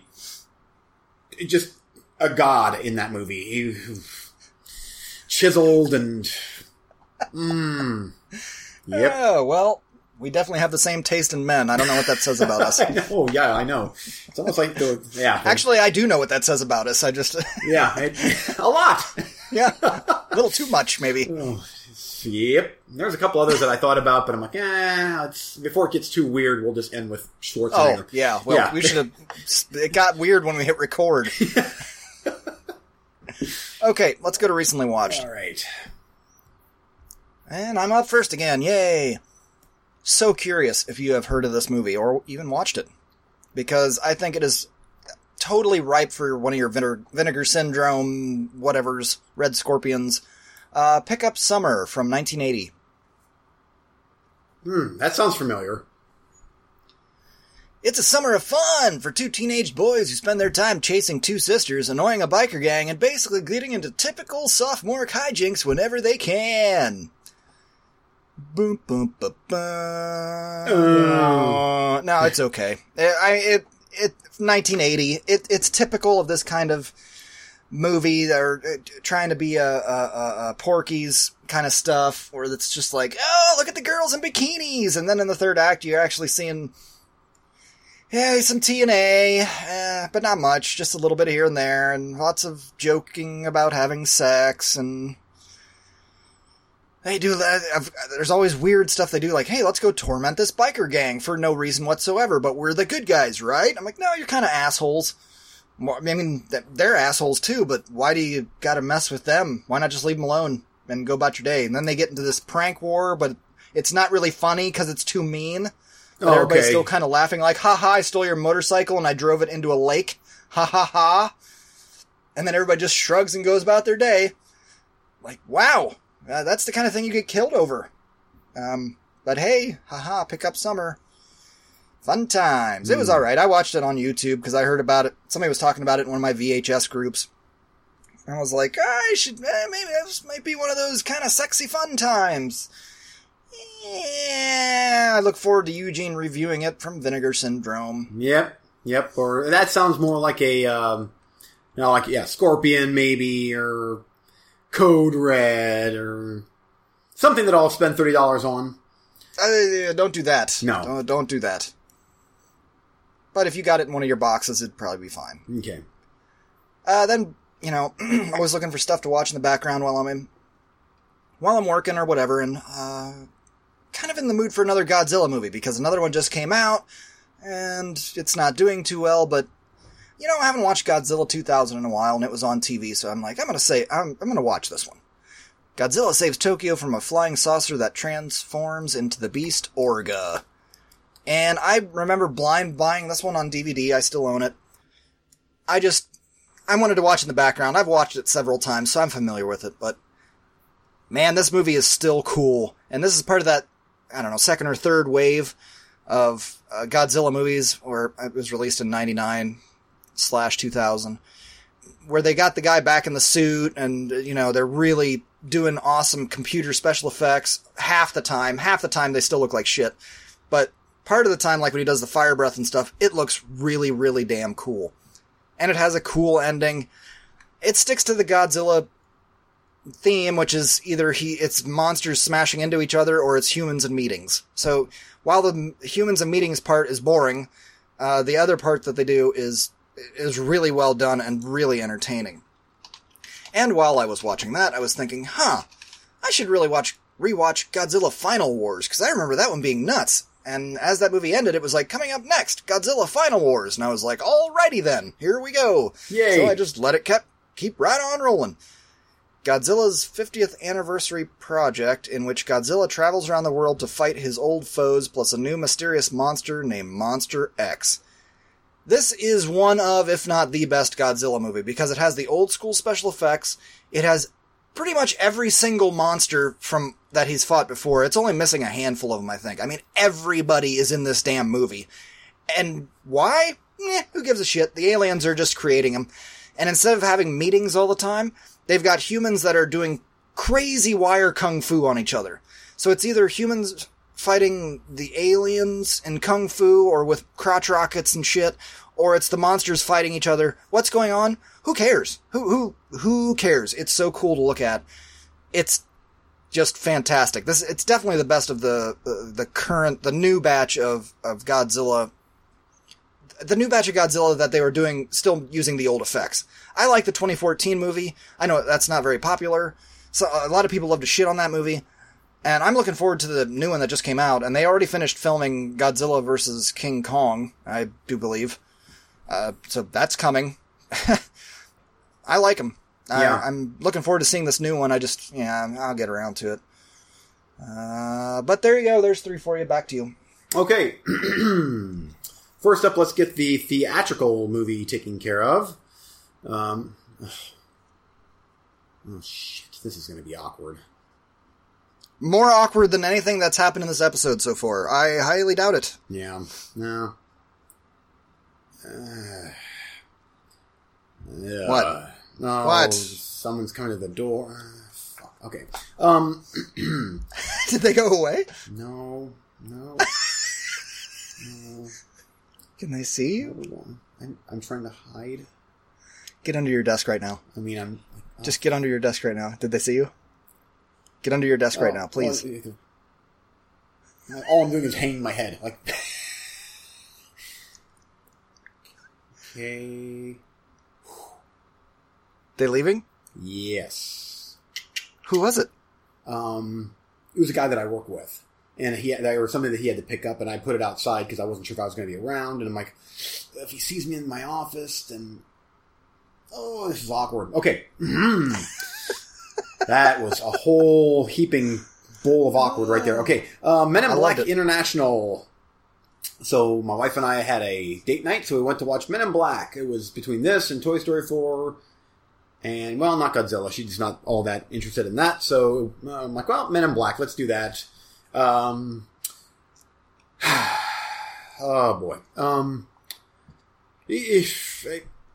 S2: just a god in that movie. He, chiseled and mm, yep.
S1: Oh well, we definitely have the same taste in men. I don't know what that says about us. [laughs]
S2: I know. Yeah, I know. It's almost like the yeah.
S1: Actually, I do know what that says about us. I just, [laughs]
S2: yeah, it, a lot.
S1: yeah, [laughs] a little too much, maybe.
S2: Yep. There's a couple others that I thought about, but I'm like, eh, it's, before it gets too weird, we'll just end with Schwarzenegger.
S1: Oh, yeah. Well,
S2: Yeah.
S1: we should have. It got weird when we hit record. Okay, let's go to recently watched.
S2: All right.
S1: And I'm up first again. Yay! So curious if you have heard of this movie or even watched it. Because I think it is totally ripe for one of your vinegar, vinegar syndrome, whatever's, red scorpions. Uh, pick up Summer from 1980.
S2: Hmm, that sounds familiar.
S1: It's a summer of fun for two teenage boys who spend their time chasing two sisters, annoying a biker gang, and basically getting into typical sophomore hijinks whenever they can. Boom, boom, ba, ba.
S2: Oh.
S1: No, it's okay. I, I- it, it, 1980. It, it's typical of this kind of movie or uh, trying to be a, a, a, a Porky's kind of stuff, where it's just like, oh, look at the girls in bikinis, and then in the third act, you're actually seeing yeah, some TNA, eh, but not much. Just a little bit here and there, and lots of joking about having sex, and they do that. There's always weird stuff they do, like, "Hey, let's go torment this biker gang for no reason whatsoever." But we're the good guys, right? I'm like, no, you're kind of assholes. I mean, they're assholes too, but why do you gotta mess with them? Why not just leave them alone and go about your day? And then they get into this prank war, but it's not really funny because it's too mean. But everybody's
S2: Okay.
S1: still kind of laughing, like, ha ha, I stole your motorcycle and I drove it into a lake. Ha ha ha. And then everybody just shrugs and goes about their day. Like, wow, uh, that's the kind of thing you get killed over. Um, but hey, haha, pick up summer. Fun times. It was alright. I watched it on YouTube because I heard about it. Somebody was talking about it in one of my VHS groups. And I was like, I should, eh, maybe this might be one of those kind of sexy fun times. Yeah, I look forward to Eugene reviewing it from Vinegar Syndrome.
S2: Yep. Yep. Or that sounds more like a, um, you know, like yeah, Scorpion maybe, or Code Red, or something that I'll spend thirty dollars on.
S1: Uh, don't do that.
S2: No.
S1: Don't, don't do that. But if you got it in one of your boxes, it'd probably be fine.
S2: Okay.
S1: Uh, then, you know, [clears throat] always looking for stuff to watch in the background while I'm in, while I'm working or whatever, and, uh, kind of in the mood for another Godzilla movie because another one just came out, and it's not doing too well, but, you know, I haven't watched Godzilla 2000 in a while, and it was on TV, so I'm like, I'm gonna say, I'm, I'm gonna watch this one. Godzilla saves Tokyo from a flying saucer that transforms into the beast Orga. And I remember blind buying this one on DVD. I still own it. I just, I wanted to watch in the background. I've watched it several times, so I'm familiar with it, but man, this movie is still cool. And this is part of that, I don't know, second or third wave of uh, Godzilla movies, or it was released in 99 slash 2000, where they got the guy back in the suit and, you know, they're really doing awesome computer special effects half the time. Half the time they still look like shit. But part of the time, like when he does the fire breath and stuff, it looks really, really damn cool. And it has a cool ending. It sticks to the Godzilla theme, which is either he, it's monsters smashing into each other or it's humans and meetings. So while the humans and meetings part is boring, uh, the other part that they do is, is really well done and really entertaining. And while I was watching that, I was thinking, huh, I should really watch rewatch Godzilla Final Wars because I remember that one being nuts. And as that movie ended, it was like, coming up next, Godzilla Final Wars. And I was like, alrighty then, here we go.
S2: Yay.
S1: So I just let it kept, keep right on rolling. Godzilla's 50th anniversary project, in which Godzilla travels around the world to fight his old foes, plus a new mysterious monster named Monster X. This is one of, if not the best Godzilla movie, because it has the old school special effects, it has pretty much every single monster from that he's fought before. It's only missing a handful of them, I think. I mean, everybody is in this damn movie. And why? Eh, who gives a shit? The aliens are just creating them. And instead of having meetings all the time, they've got humans that are doing crazy wire kung fu on each other. So it's either humans fighting the aliens in kung fu or with crotch rockets and shit, or it's the monsters fighting each other. What's going on? Who cares? Who who who cares? It's so cool to look at. It's just fantastic. This it's definitely the best of the the, the current the new batch of of Godzilla. The new batch of Godzilla that they were doing, still using the old effects. I like the 2014 movie. I know that's not very popular. So a lot of people love to shit on that movie. And I'm looking forward to the new one that just came out, and they already finished filming Godzilla versus King Kong, I do believe. Uh, so that's coming. [laughs] I like them.
S2: Yeah.
S1: I, I'm looking forward to seeing this new one. I just, yeah, I'll get around to it. Uh, but there you go. There's three for you. Back to you.
S2: Okay. [clears throat] First up, let's get the theatrical movie taken care of. Um, [sighs] oh shit, this is going to be awkward.
S1: More awkward than anything that's happened in this episode so far. I highly doubt it.
S2: Yeah, no. Uh, [sighs] yeah.
S1: What?
S2: No,
S1: What?
S2: Someone's coming to the door. Fuck. Okay. Um. [clears throat] [laughs]
S1: Did they go away?
S2: No. No. [laughs] no.
S1: Can they see you?
S2: I'm, I'm trying to hide.
S1: Get under your desk right now.
S2: I mean, I'm.
S1: Just get under your desk right now. Did they see you? Get under your desk right
S2: Oh,
S1: now, please.
S2: well, all I'm doing is hanging my head. Like. [laughs] okay.
S1: They leaving?
S2: Yes.
S1: Who was it?
S2: Um, it was a guy that I work with. And he there was something that he had to pick up, and I put it outside because I wasn't sure if I was going to be around. And I'm like, if he sees me in my office, then oh, this is awkward. Okay, [laughs] that was a whole heaping bowl of awkward right there. Okay, uh, Men in
S1: I
S2: Black. International. So my wife and I had a date night, so we went to watch Men in Black. It was between this and Toy Story Four, and well, not Godzilla. She's not all that interested in that. So uh, I'm like, well, Men in Black, let's do that. Um, [sighs] oh boy, um, if-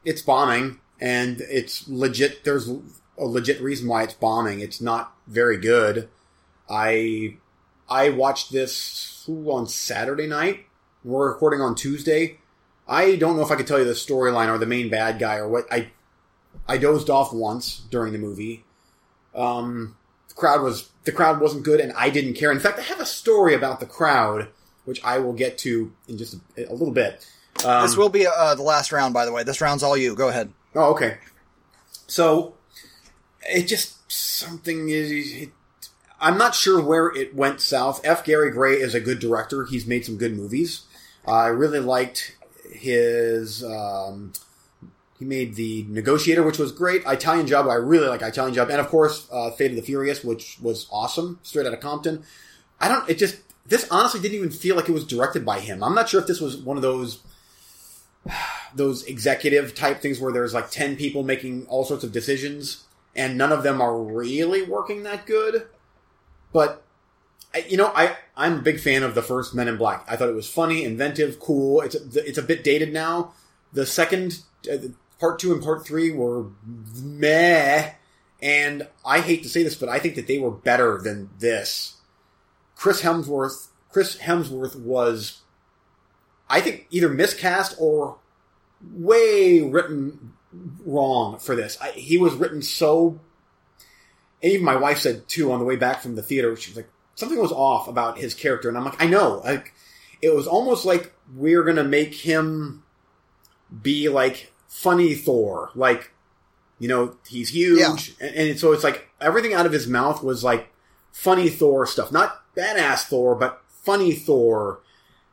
S2: it's bombing, and it's legit. There's a legit reason why it's bombing. It's not very good. I I watched this on Saturday night. We're recording on Tuesday. I don't know if I could tell you the storyline or the main bad guy or what. I I dozed off once during the movie. Um, crowd was the crowd wasn't good, and I didn't care. In fact, I have a story about the crowd, which I will get to in just a, a little bit. Um,
S1: this will be uh, the last round, by the way. This round's all you. Go ahead.
S2: Oh, okay. So it just something is. It, I'm not sure where it went south. F. Gary Gray is a good director. He's made some good movies. I really liked his. Um, he made the Negotiator, which was great. Italian Job, I really like Italian Job, and of course, uh, Fate of the Furious, which was awesome, straight out of Compton. I don't. It just this honestly didn't even feel like it was directed by him. I'm not sure if this was one of those [sighs] those executive type things where there's like 10 people making all sorts of decisions and none of them are really working that good. But you know, I I'm a big fan of the first Men in Black. I thought it was funny, inventive, cool. It's a, it's a bit dated now. The second uh, part 2 and part 3 were meh and I hate to say this, but I think that they were better than this. Chris Hemsworth Chris Hemsworth was I think either miscast or way written wrong for this. I, he was written so. And even my wife said too on the way back from the theater. She was like, something was off about his character, and I'm like, I know. Like, it was almost like we're gonna make him be like funny Thor, like you know he's huge,
S1: Yeah.
S2: and, and so it's like everything out of his mouth was like funny Thor stuff, not badass Thor, but funny Thor.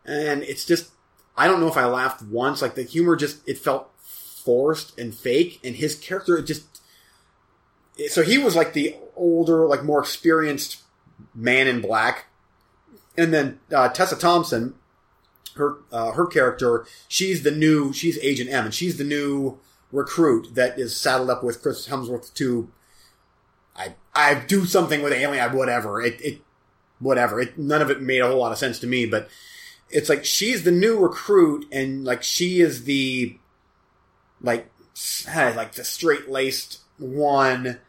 S2: and it's just I don't know if I laughed once. Like the humor just it felt forced and fake, and his character it just so he was like the older, like more experienced man in black, and then uh, Tessa Thompson, her uh, her character, she's the new she's Agent M, and she's the new recruit that is saddled up with Chris Hemsworth to I I do something with alien, whatever. It it whatever. It none of it made a whole lot of sense to me, but it's like she's the new recruit and like she is the like like the straight laced one,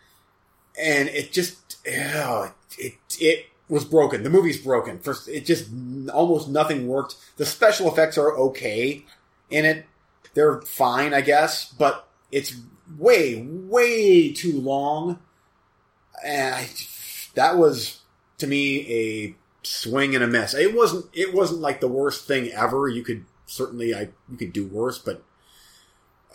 S2: and it just oh, it it was broken. The movie's broken. First, it just almost nothing worked. The special effects are okay in it. They're fine, I guess, but it's way way too long. And I, that was to me a swing and a miss. It wasn't it wasn't like the worst thing ever. You could certainly I you could do worse, but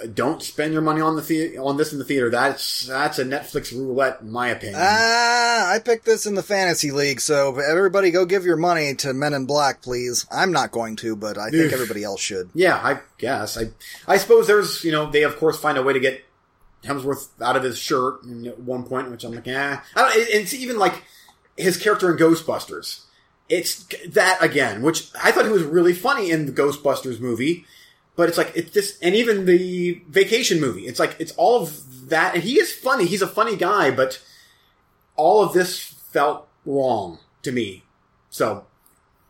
S2: don't spend your money on the, the- on this in the theater. That's that's a Netflix roulette, in my opinion.
S1: Ah, I picked this in the fantasy league, so everybody go give your money to Men in Black, please. I'm not going to, but I think
S2: Oof.
S1: everybody else should.
S2: yeah, I guess. I I suppose there's you know they of course find a way to get Hemsworth out of his shirt at one point, which I'm like, eh. I don't, it, it's even like his character in Ghostbusters. It's that again, which I thought he was really funny in the Ghostbusters movie. But it's like it's just, and even the vacation movie. It's like it's all of that, and he is funny. He's a funny guy, but all of this felt wrong to me. So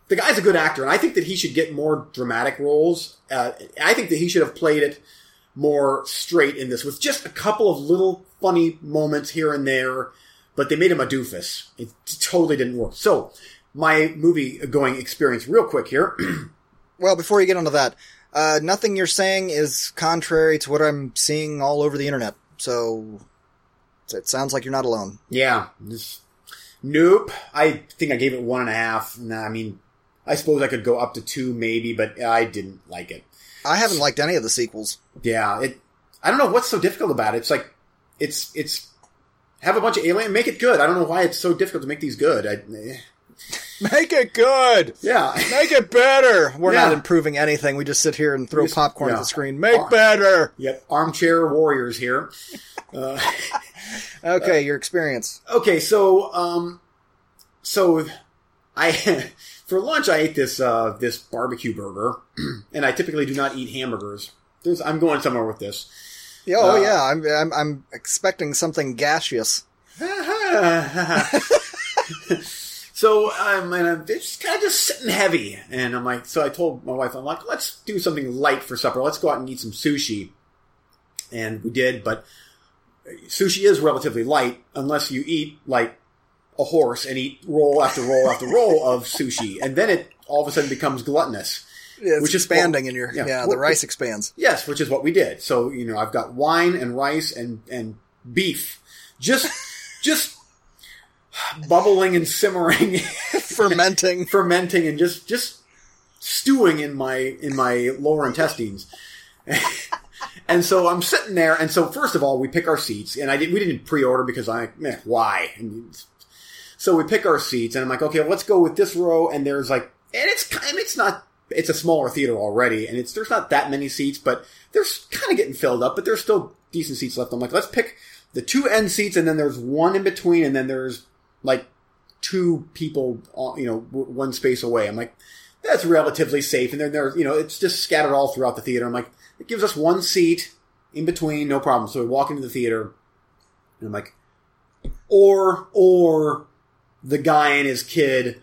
S2: the guy's a good actor, and I think that he should get more dramatic roles. Uh, I think that he should have played it more straight in this, with just a couple of little funny moments here and there. But they made him a doofus. It totally didn't work. So my movie going experience, real quick here. [clears throat]
S1: Well, before you get onto that, uh, nothing you're saying is contrary to what I'm seeing all over the internet. So it sounds like you're not alone.
S2: Yeah. Nope. I think I gave it one and a half. Nah, I mean, I suppose I could go up to two maybe, but I didn't like it.
S1: I haven't liked any of the sequels.
S2: Yeah, it. I don't know what's so difficult about it. It's like it's it's have a bunch of alien, make it good. I don't know why it's so difficult to make these good. I, eh.
S1: Make it good.
S2: yeah,
S1: Make it better. We're
S2: Yeah.
S1: not improving anything. We just sit here and throw
S2: Just-
S1: popcorn at the screen. Make better.
S2: yep. Armchair warriors here. [laughs] Uh,
S1: Okay, your experience.
S2: okay, so um, so I [laughs] for lunch I ate this uh this barbecue burger, [clears throat] and I typically do not eat hamburgers. There's, I'm going somewhere with this.
S1: Yeah, Oh
S2: Uh,
S1: yeah, I'm, I'm I'm expecting something gaseous. [laughs]
S2: so um, and I'm just kind of just sitting heavy, and I'm like, so I told my wife, I'm like, let's do something light for supper. Let's go out and eat some sushi, and we did. But sushi is relatively light unless you eat like a horse and eat roll after roll after roll of sushi, and then it all of a sudden becomes gluttonous. Which is-
S1: expanding in your
S2: yeah.
S1: yeah. the rice expands.
S2: Yes, which is what we did. So you know, I've got wine and rice and and beef, just just bubbling and simmering, [laughs]
S1: Fermenting.
S2: fermenting, and just just stewing in my in my lower intestines. [laughs] and so I'm sitting there, and so first of all, we pick our seats, and I did we didn't pre-order because I meh, why. And so we pick our seats, and I'm like, okay, let's go with this row. And there's like, and it's kind, it's not, it's a smaller theater already, and it's there's not that many seats, but they're kind of getting filled up, but there's still decent seats left. I'm like, let's pick the two end seats, and then there's one in between, and then there's like two people, uh, you know, one space away. I'm like, that's relatively safe. And then there's, you know, it's just scattered all throughout the theater. I'm like, it gives us one seat in between, no problem. So we walk into the theater, and I'm like, or, or the guy and his kid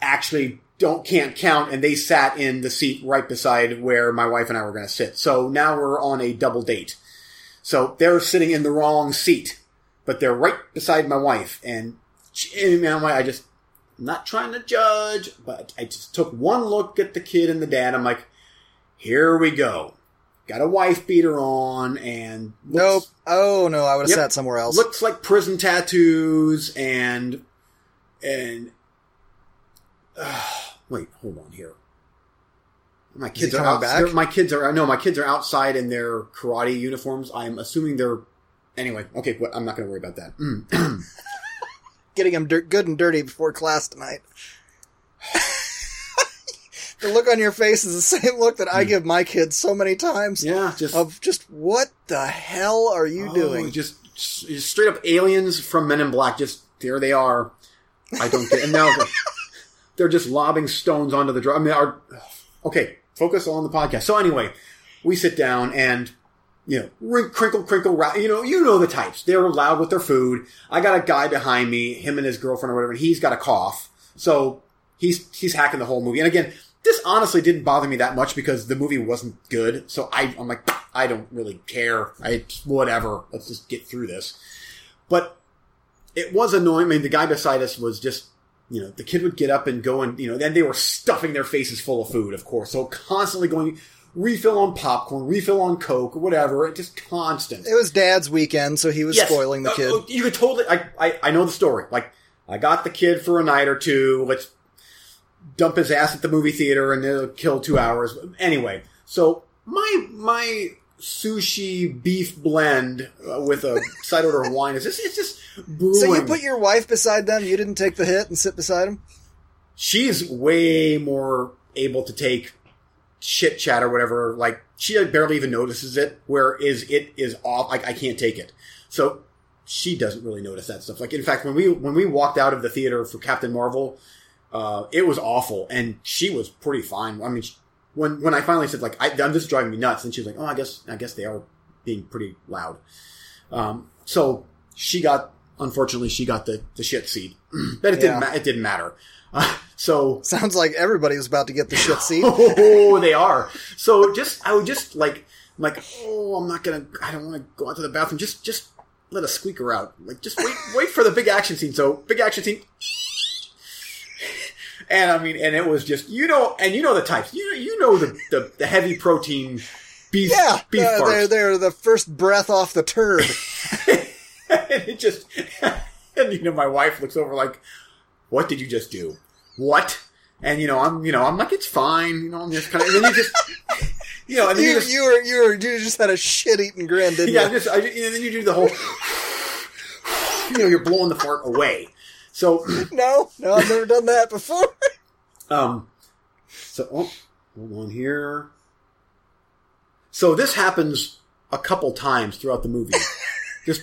S2: actually don't, can't count, and they sat in the seat right beside where my wife and I were going to sit. So now we're on a double date. So they're sitting in the wrong seat, but they're right beside my wife, and and I'm like, I just, I'm not trying to judge, but I just took one look at the kid and the dad. I'm like, here we go. Got a wife beater on, and
S1: Nope. Oh no, I would have
S2: Yep.
S1: sat somewhere else.
S2: looks like prison tattoos and and [sighs] wait, hold on here. My kids are out,
S1: back?
S2: My kids are no, my kids are outside in their karate uniforms. I'm assuming they're anyway. Okay, but I'm not going to worry about that. Mm. [clears throat]
S1: Getting him dir- good and dirty before class tonight. [laughs] the look on your face is the same look that I hmm. give my kids so many times.
S2: Yeah, just
S1: Of just what the hell are you
S2: oh,
S1: doing?
S2: Just, just straight up aliens from Men in Black. Just there they are. I don't get. And now they're, [laughs] they're just lobbing stones onto the drum. I mean, our, okay, focus on the podcast. So anyway, we sit down and you know, crinkle, crinkle, you know, you know the types. They're loud with their food. I got a guy behind me, him and his girlfriend or whatever, and he's got a cough. So he's, he's hacking the whole movie. And again, this honestly didn't bother me that much because the movie wasn't good. So I, I'm like, I don't really care. I, whatever. Let's just get through this. But it was annoying. I mean, the guy beside us was just, you know, the kid would get up and go and, you know, then they were stuffing their faces full of food, of course. So constantly going, refill on popcorn, refill on Coke, or whatever. It just constant.
S1: it was Dad's weekend, so he was
S2: Yes.
S1: spoiling the
S2: Uh,
S1: kid.
S2: uh, you could totally. I, I I know the story. Like I got the kid for a night or two. Let's dump his ass at the movie theater and it'll kill two hours. Anyway, so my my sushi beef blend uh, with a side order of wine is just it's just brewing.
S1: so you put your wife beside them. You didn't take the hit and sit beside him.
S2: she's way more able to take shit chat or whatever. Like she barely even notices it. Whereas it is off. Like I can't take it. So she doesn't really notice that stuff. Like in fact, when we when we walked out of the theater for Captain Marvel, uh, it was awful, and she was pretty fine. I mean, she, when when I finally said like I, am just driving me nuts, and she was like, oh, I guess I guess they are being pretty loud. Um, so she got unfortunately she got the the shit seed, [clears throat] but it didn't ma- it didn't matter. Uh, [laughs] so
S1: Sounds like everybody was about to get the shit seat. [laughs]
S2: oh, they are. So just, I would just like, I'm like, oh, I'm not gonna, I don't want to go out to the bathroom. Just, just let a squeaker out. Like, just wait, [laughs] wait for the big action scene. So big action scene. [laughs] And I mean, and it was just, you know, and you know the types. You you know the the, the heavy protein beef
S1: Yeah,
S2: beef
S1: uh, they're they're the first breath off the turd.
S2: and it just, and you know, my wife looks over like, "What did you just do? What?" And you know, I'm, you know, I'm like, "It's fine." You know, I'm just kind of, and then you just, [laughs] you know, and you,
S1: you,
S2: just,
S1: you were you were you just had a shit eating grin, didn't
S2: yeah,
S1: you?
S2: just, I, and then you do the whole, you know, you're blowing the fart away. So,
S1: No, no, I've never done that before. [laughs]
S2: um, so oh, hold on here. So this happens a couple times throughout the movie. [laughs] just,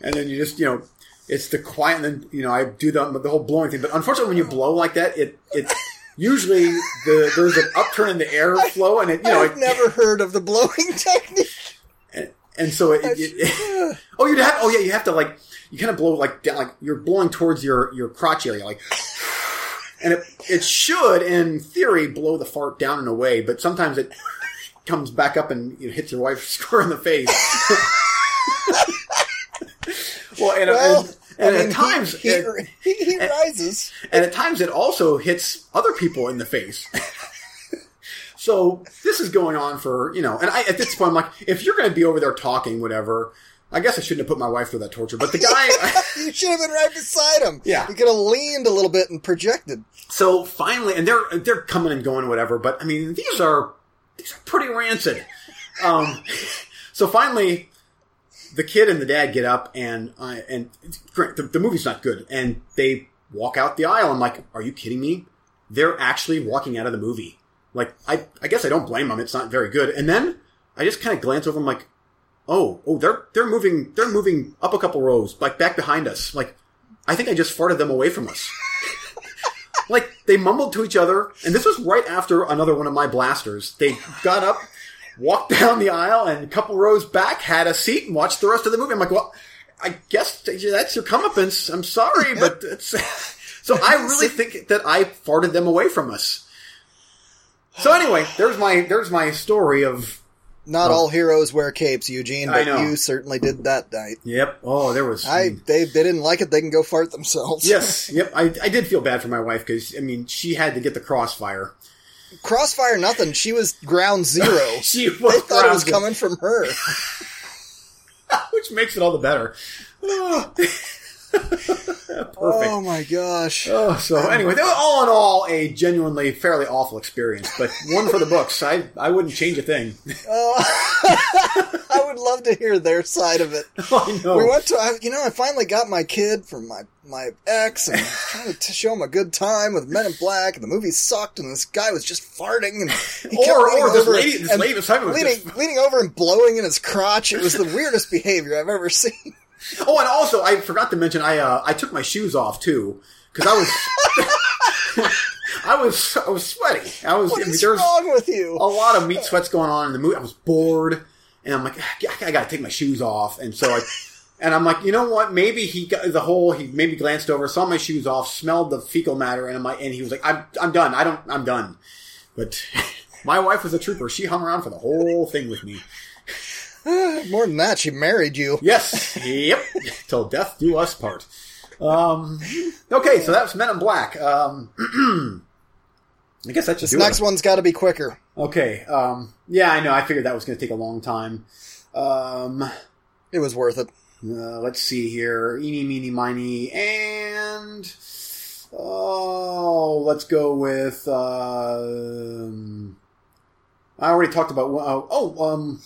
S2: and then you just, you know, it's the quiet, and then you know, I do the the whole blowing thing. But unfortunately, when you oh. blow like that, it it usually the there's an upturn in the airflow, [laughs] and it you know,
S1: I've
S2: it,
S1: never heard of the blowing [laughs] technique.
S2: and, and so it, it, [laughs] oh you have oh yeah you have to like you kind of blow like down like you're blowing towards your your crotch area like [sighs] and it it should in theory blow the fart down and away but sometimes it comes back up and you know, hits your wife square in the face well and, uh,
S1: Well,
S2: and, and
S1: I mean,
S2: at times [laughs]
S1: he,
S2: it-
S1: he, he, he rises.
S2: and at times it also hits other people in the face. [laughs] so this is going on for you know, and I at this point I'm like, if you're going to be over there talking, whatever. I guess I shouldn't have put my wife through that torture, but the [laughs] guy.
S1: You should have been right beside him.
S2: Yeah.
S1: you could have leaned a little bit and projected.
S2: so finally, and they're they're coming and going, whatever. But I mean, these are these are pretty rancid. Um, so finally, the kid and the dad get up, and uh, and the, the movie's not good, and they walk out the aisle. I'm like, are you kidding me? They're actually walking out of the movie. Like, I I guess I don't blame them. It's not very good. And then I just kind of glance over. I'm like, oh, oh, they're they're moving they're moving up a couple rows, like back behind us. Like, I think I just farted them away from us. [laughs] like they mumbled to each other, and this was right after another one of my blasters. They got up, walked [laughs] down the aisle, and a couple rows back, had a seat, and watched the rest of the movie. I'm like, well, I guess that's your comeuppance. I'm sorry, [laughs] but it's [laughs] so I really think that I farted them away from us. So anyway, there's my there's my story of
S1: Not all heroes wear capes, Eugene.
S2: I
S1: but
S2: know.
S1: you certainly did that night.
S2: yep. Oh, there was
S1: I they they didn't like it. They can go fart themselves.
S2: yes, yep. I I did feel bad for my wife because I mean she had to get the crossfire.
S1: Crossfire, nothing. She was ground zero. [laughs]
S2: She was
S1: they thought it was coming from her. [laughs]
S2: which makes it all the better. [sighs] [laughs] [laughs] Perfect.
S1: Oh my gosh.
S2: Oh, so anyway, all in all a genuinely fairly awful experience, but one for the books. I I wouldn't change a thing. Oh. [laughs]
S1: I would love to hear their side of it. [laughs]
S2: Oh, I know.
S1: We went to, I, you know, I finally got my kid from my my ex and trying to show him a good time with Men in Black, and the movie sucked, and this guy was just farting, and he kept
S2: Or- or this
S1: over
S2: lady- this lady was
S1: leaning,
S2: just-
S1: leaning over and blowing in his crotch. It was the weirdest behavior I've ever seen.
S2: Oh, and also I forgot to mention I uh, I took my shoes off too because I was [laughs] I was I was sweaty. I was
S1: What
S2: I mean, there's
S1: wrong with you?
S2: a lot of meat sweats going on in the movie. I was bored, and I'm like, I, I got to take my shoes off, and so I. And I'm like, you know what? Maybe he got the whole. He maybe glanced over, saw my shoes off, smelled the fecal matter, and I'm like, and he was like, I'm, I'm done. I don't, I'm done. But [laughs] my wife was a trooper. She hung around for the whole thing with me. [laughs]
S1: More than that, she married you.
S2: Yes. yep. Till death do us part. Um, okay, so that's Men in Black. Um, [clears throat] I guess that should
S1: This next
S2: it.
S1: one's got to be quicker.
S2: Okay. Um, yeah, I know. I figured that was going to take a long time. Um,
S1: It was worth it.
S2: uh, let's see here. Eeny, meeny, miny, and oh, let's go with. um I already talked about. Uh, oh, um,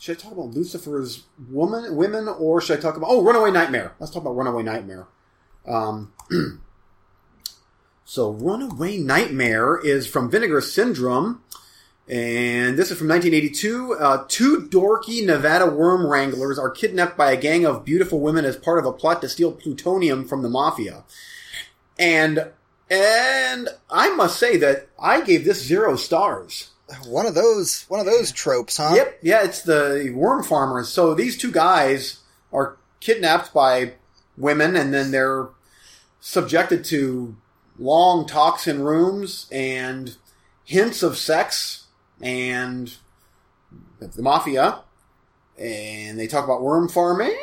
S2: should I talk about Lucifer's woman, women, or should I talk about? Oh, Runaway Nightmare. Let's talk about Runaway Nightmare. Um, [clears throat] so, Runaway Nightmare is from Vinegar Syndrome. And this is from 1982. Uh, two dorky Nevada worm wranglers are kidnapped by a gang of beautiful women as part of a plot to steal plutonium from the mafia. And and I must say that I gave this zero stars.
S1: One of those, one of those tropes, huh?
S2: Yep, yeah, it's the worm farmers. So these two guys are kidnapped by women, and then they're subjected to long talks in rooms and hints of sex and the mafia. And they talk about worm farming.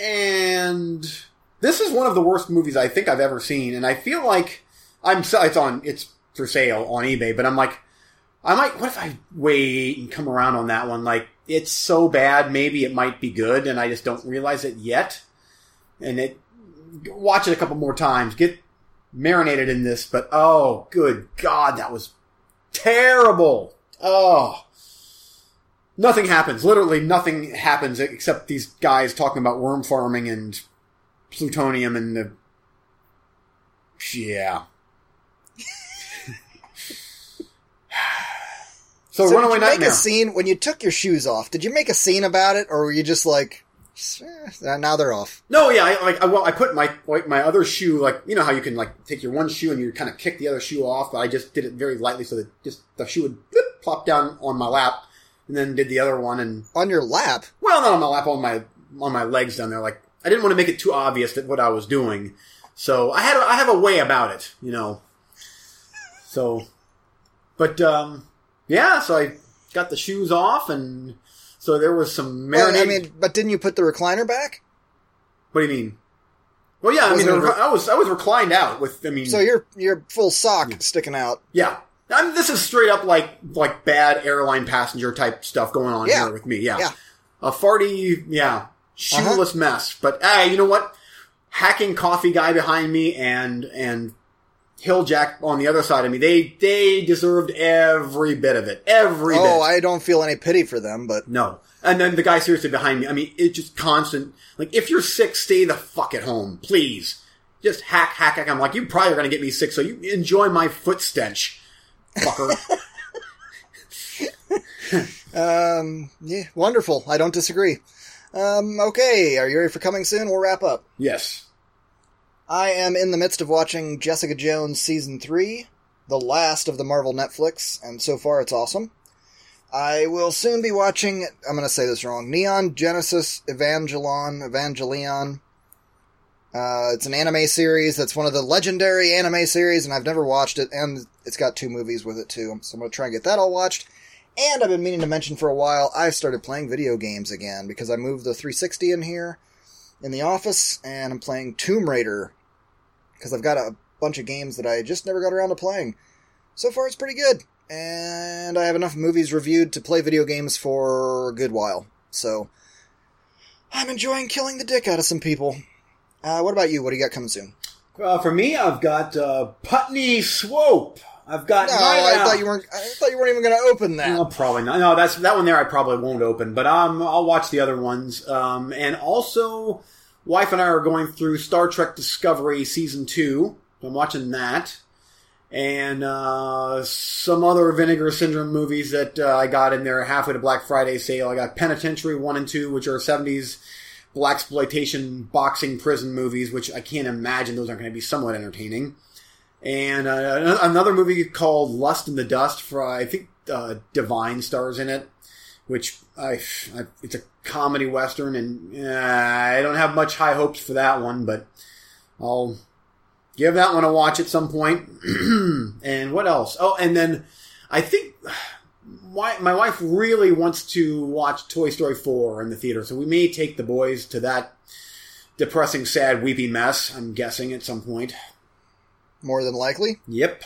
S2: And this is one of the worst movies I think I've ever seen. And I feel like I'm it's on it's for sale on eBay, but I'm like I might. What if I wait and come around on that one? Like it's so bad, maybe it might be good, and I just don't realize it yet. And it, watch it a couple more times, get marinated in this. But oh, good God, that was terrible. Oh, nothing happens. Literally, nothing happens except these guys talking about worm farming and plutonium and the. Yeah. So,
S1: So
S2: Runaway
S1: did you
S2: Nightmare.
S1: make a scene when you took your shoes off? Did you make a scene about it, or were you just like, eh, now they're off?
S2: No, yeah, I, like I, well, I put my like my other shoe, like you know how you can like take your one shoe and you kind of kick the other shoe off, but I just did it very lightly so that just the shoe would bloop, plop down on my lap, and then did the other one, and
S1: On your lap?
S2: well, not on my lap, on my on my legs down there. Like I didn't want to make it too obvious that what I was doing, so I had a, I have a way about it, you know. So, but um, yeah, so I got the shoes off, and so there was some
S1: Well,
S2: marinade.
S1: I mean, but didn't you put the recliner back?
S2: What do you mean? Well, yeah, I mean,
S1: it a re-
S2: I was I was reclined out with. I mean,
S1: So your your full sock sticking out.
S2: yeah. I mean, this is straight up like like bad airline passenger type stuff going on
S1: Yeah.
S2: here with me. Yeah,
S1: Yeah.
S2: a farty, yeah, shoeless uh-huh. mess. But hey, you know what? Hacking coffee guy behind me and and Hilljack on the other side of me. They they deserved every bit of it. Every bit.
S1: Oh, I don't feel any pity for them, but
S2: No. And then the guy seriously behind me. I mean, it's just constant. Like, if you're sick, stay the fuck at home, please. Just hack, hack, hack. I'm like, you probably are going to get me sick, so you enjoy my foot stench, fucker. [laughs]
S1: um, yeah, wonderful. I don't disagree. Um, okay, are you ready for coming soon? We'll wrap up.
S2: yes.
S1: I am in the midst of watching Jessica Jones season three, the last of the Marvel Netflix, and so far it's awesome. I will soon be watching. I'm going to say this wrong. Neon Genesis Evangelion Evangelion. Uh, it's an anime series that's one of the legendary anime series, and I've never watched it. And it's got two movies with it too, so I'm going to try and get that all watched. And I've been meaning to mention for a while. I've started playing video games again because I moved the 360 in here in the office, and I'm playing Tomb Raider because I've got a bunch of games that I just never got around to playing. So far, it's pretty good, and I have enough movies reviewed to play video games for a good while. So I'm enjoying killing the dick out of some people. Uh, what about you? What do you got coming soon?
S2: Uh, for me, I've got uh, Putney Swope. I've got
S1: No, I
S2: Out.
S1: thought you weren't. I thought you weren't even going to open that.
S2: No, probably not. No, that's that one there. I probably won't open, but um, I'll watch the other ones. Um, and also, wife and I are going through Star Trek Discovery season two. I'm watching that, and uh, some other Vinegar Syndrome movies that uh, I got in there halfway to Black Friday sale. I got Penitentiary one and two, which are '70s black exploitation boxing prison movies, which I can't imagine those aren't going to be somewhat entertaining and uh, another movie called Lust in the Dust. For I think uh, Divine stars in it, which I, I it's a comedy western, and uh, I don't have much high hopes for that one, but I'll give that one a watch at some point. [clears throat] and what else? Oh, and then I think. My, my wife really wants to watch Toy Story 4 in the theater, so we may take the boys to that depressing, sad, weepy mess, I'm guessing, at some point.
S1: More than likely.
S2: Yep.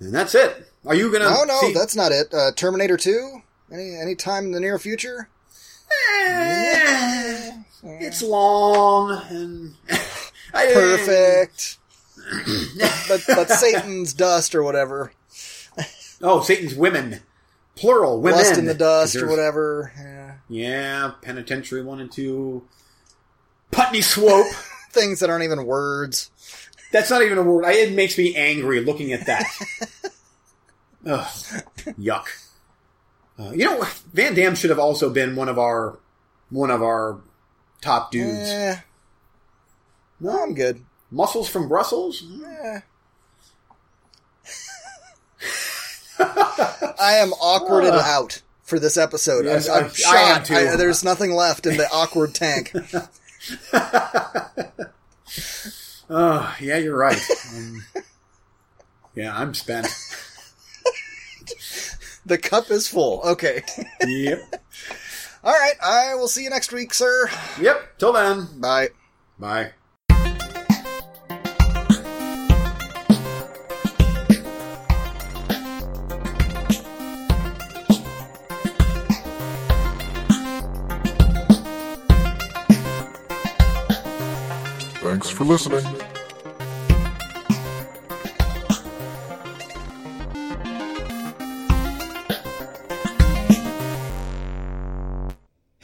S2: And that's it. Are you gonna?
S1: No, no,
S2: see-
S1: that's not it. Uh, Terminator Two. Any any time in the near future?
S2: Eh, it's long and [laughs] I-
S1: Perfect. [laughs] but but Satan's dust or whatever,
S2: Oh, Satan's women, plural women.
S1: lust in the dust or whatever. Yeah.
S2: Yeah, Penitentiary one and two. Putney Swope. [laughs]
S1: Things that aren't even words.
S2: That's not even a word. I, it makes me angry looking at that. Ugh, yuck. Uh, you know, Van Damme should have also been one of our one of our top dudes.
S1: Eh, no, I'm good.
S2: Muscles from Brussels.
S1: Eh. I am awkwarded
S2: Uh.
S1: out for this episode.
S2: Yes,
S1: I'm, I'm
S2: I
S1: shot.
S2: too.
S1: I- there's nothing left in the awkward tank.
S2: Oh, [laughs] [laughs] yeah, you're right. Um, yeah, I'm spent.
S1: The cup is full. Okay.
S2: yep. [laughs]
S1: All right. I will see you next week, sir.
S2: Yep. Till then.
S1: Bye.
S2: Bye.
S3: Thanks for listening.